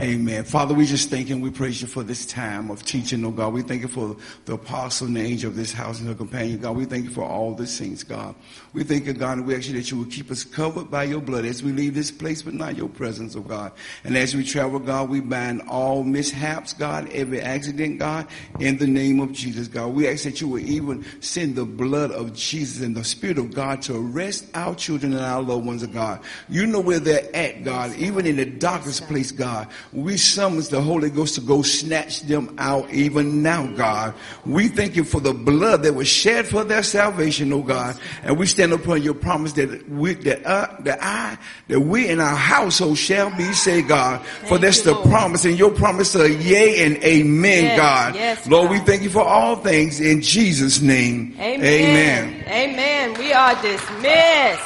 Amen. Father, we just thank and we praise you for this time of teaching, oh God. We thank you for the apostle and the angel of this house and her companion, God. We thank you for all the saints, God. We thank you, God, and we ask you that you will keep us covered by your blood as we leave this place, but not your presence, oh God. And as we travel, God, we bind all mishaps, God, every accident, God, in the name of Jesus, God. We ask that you will even send the blood of Jesus and the Spirit of God to arrest our children and our loved ones, oh God. You know where they're at, God, even in the darkest place, God. We summons the Holy Ghost to go snatch them out even now, God. We thank you for the blood that was shed for their salvation, oh God. And we stand upon your promise that we, that, uh, that I, that we in our household shall be saved, God. For that's you, the Lord. promise and your promise are yea and amen, Yes, God. yes, Lord, God. we thank you for all things in Jesus' name. Amen. amen. Amen. We are dismissed.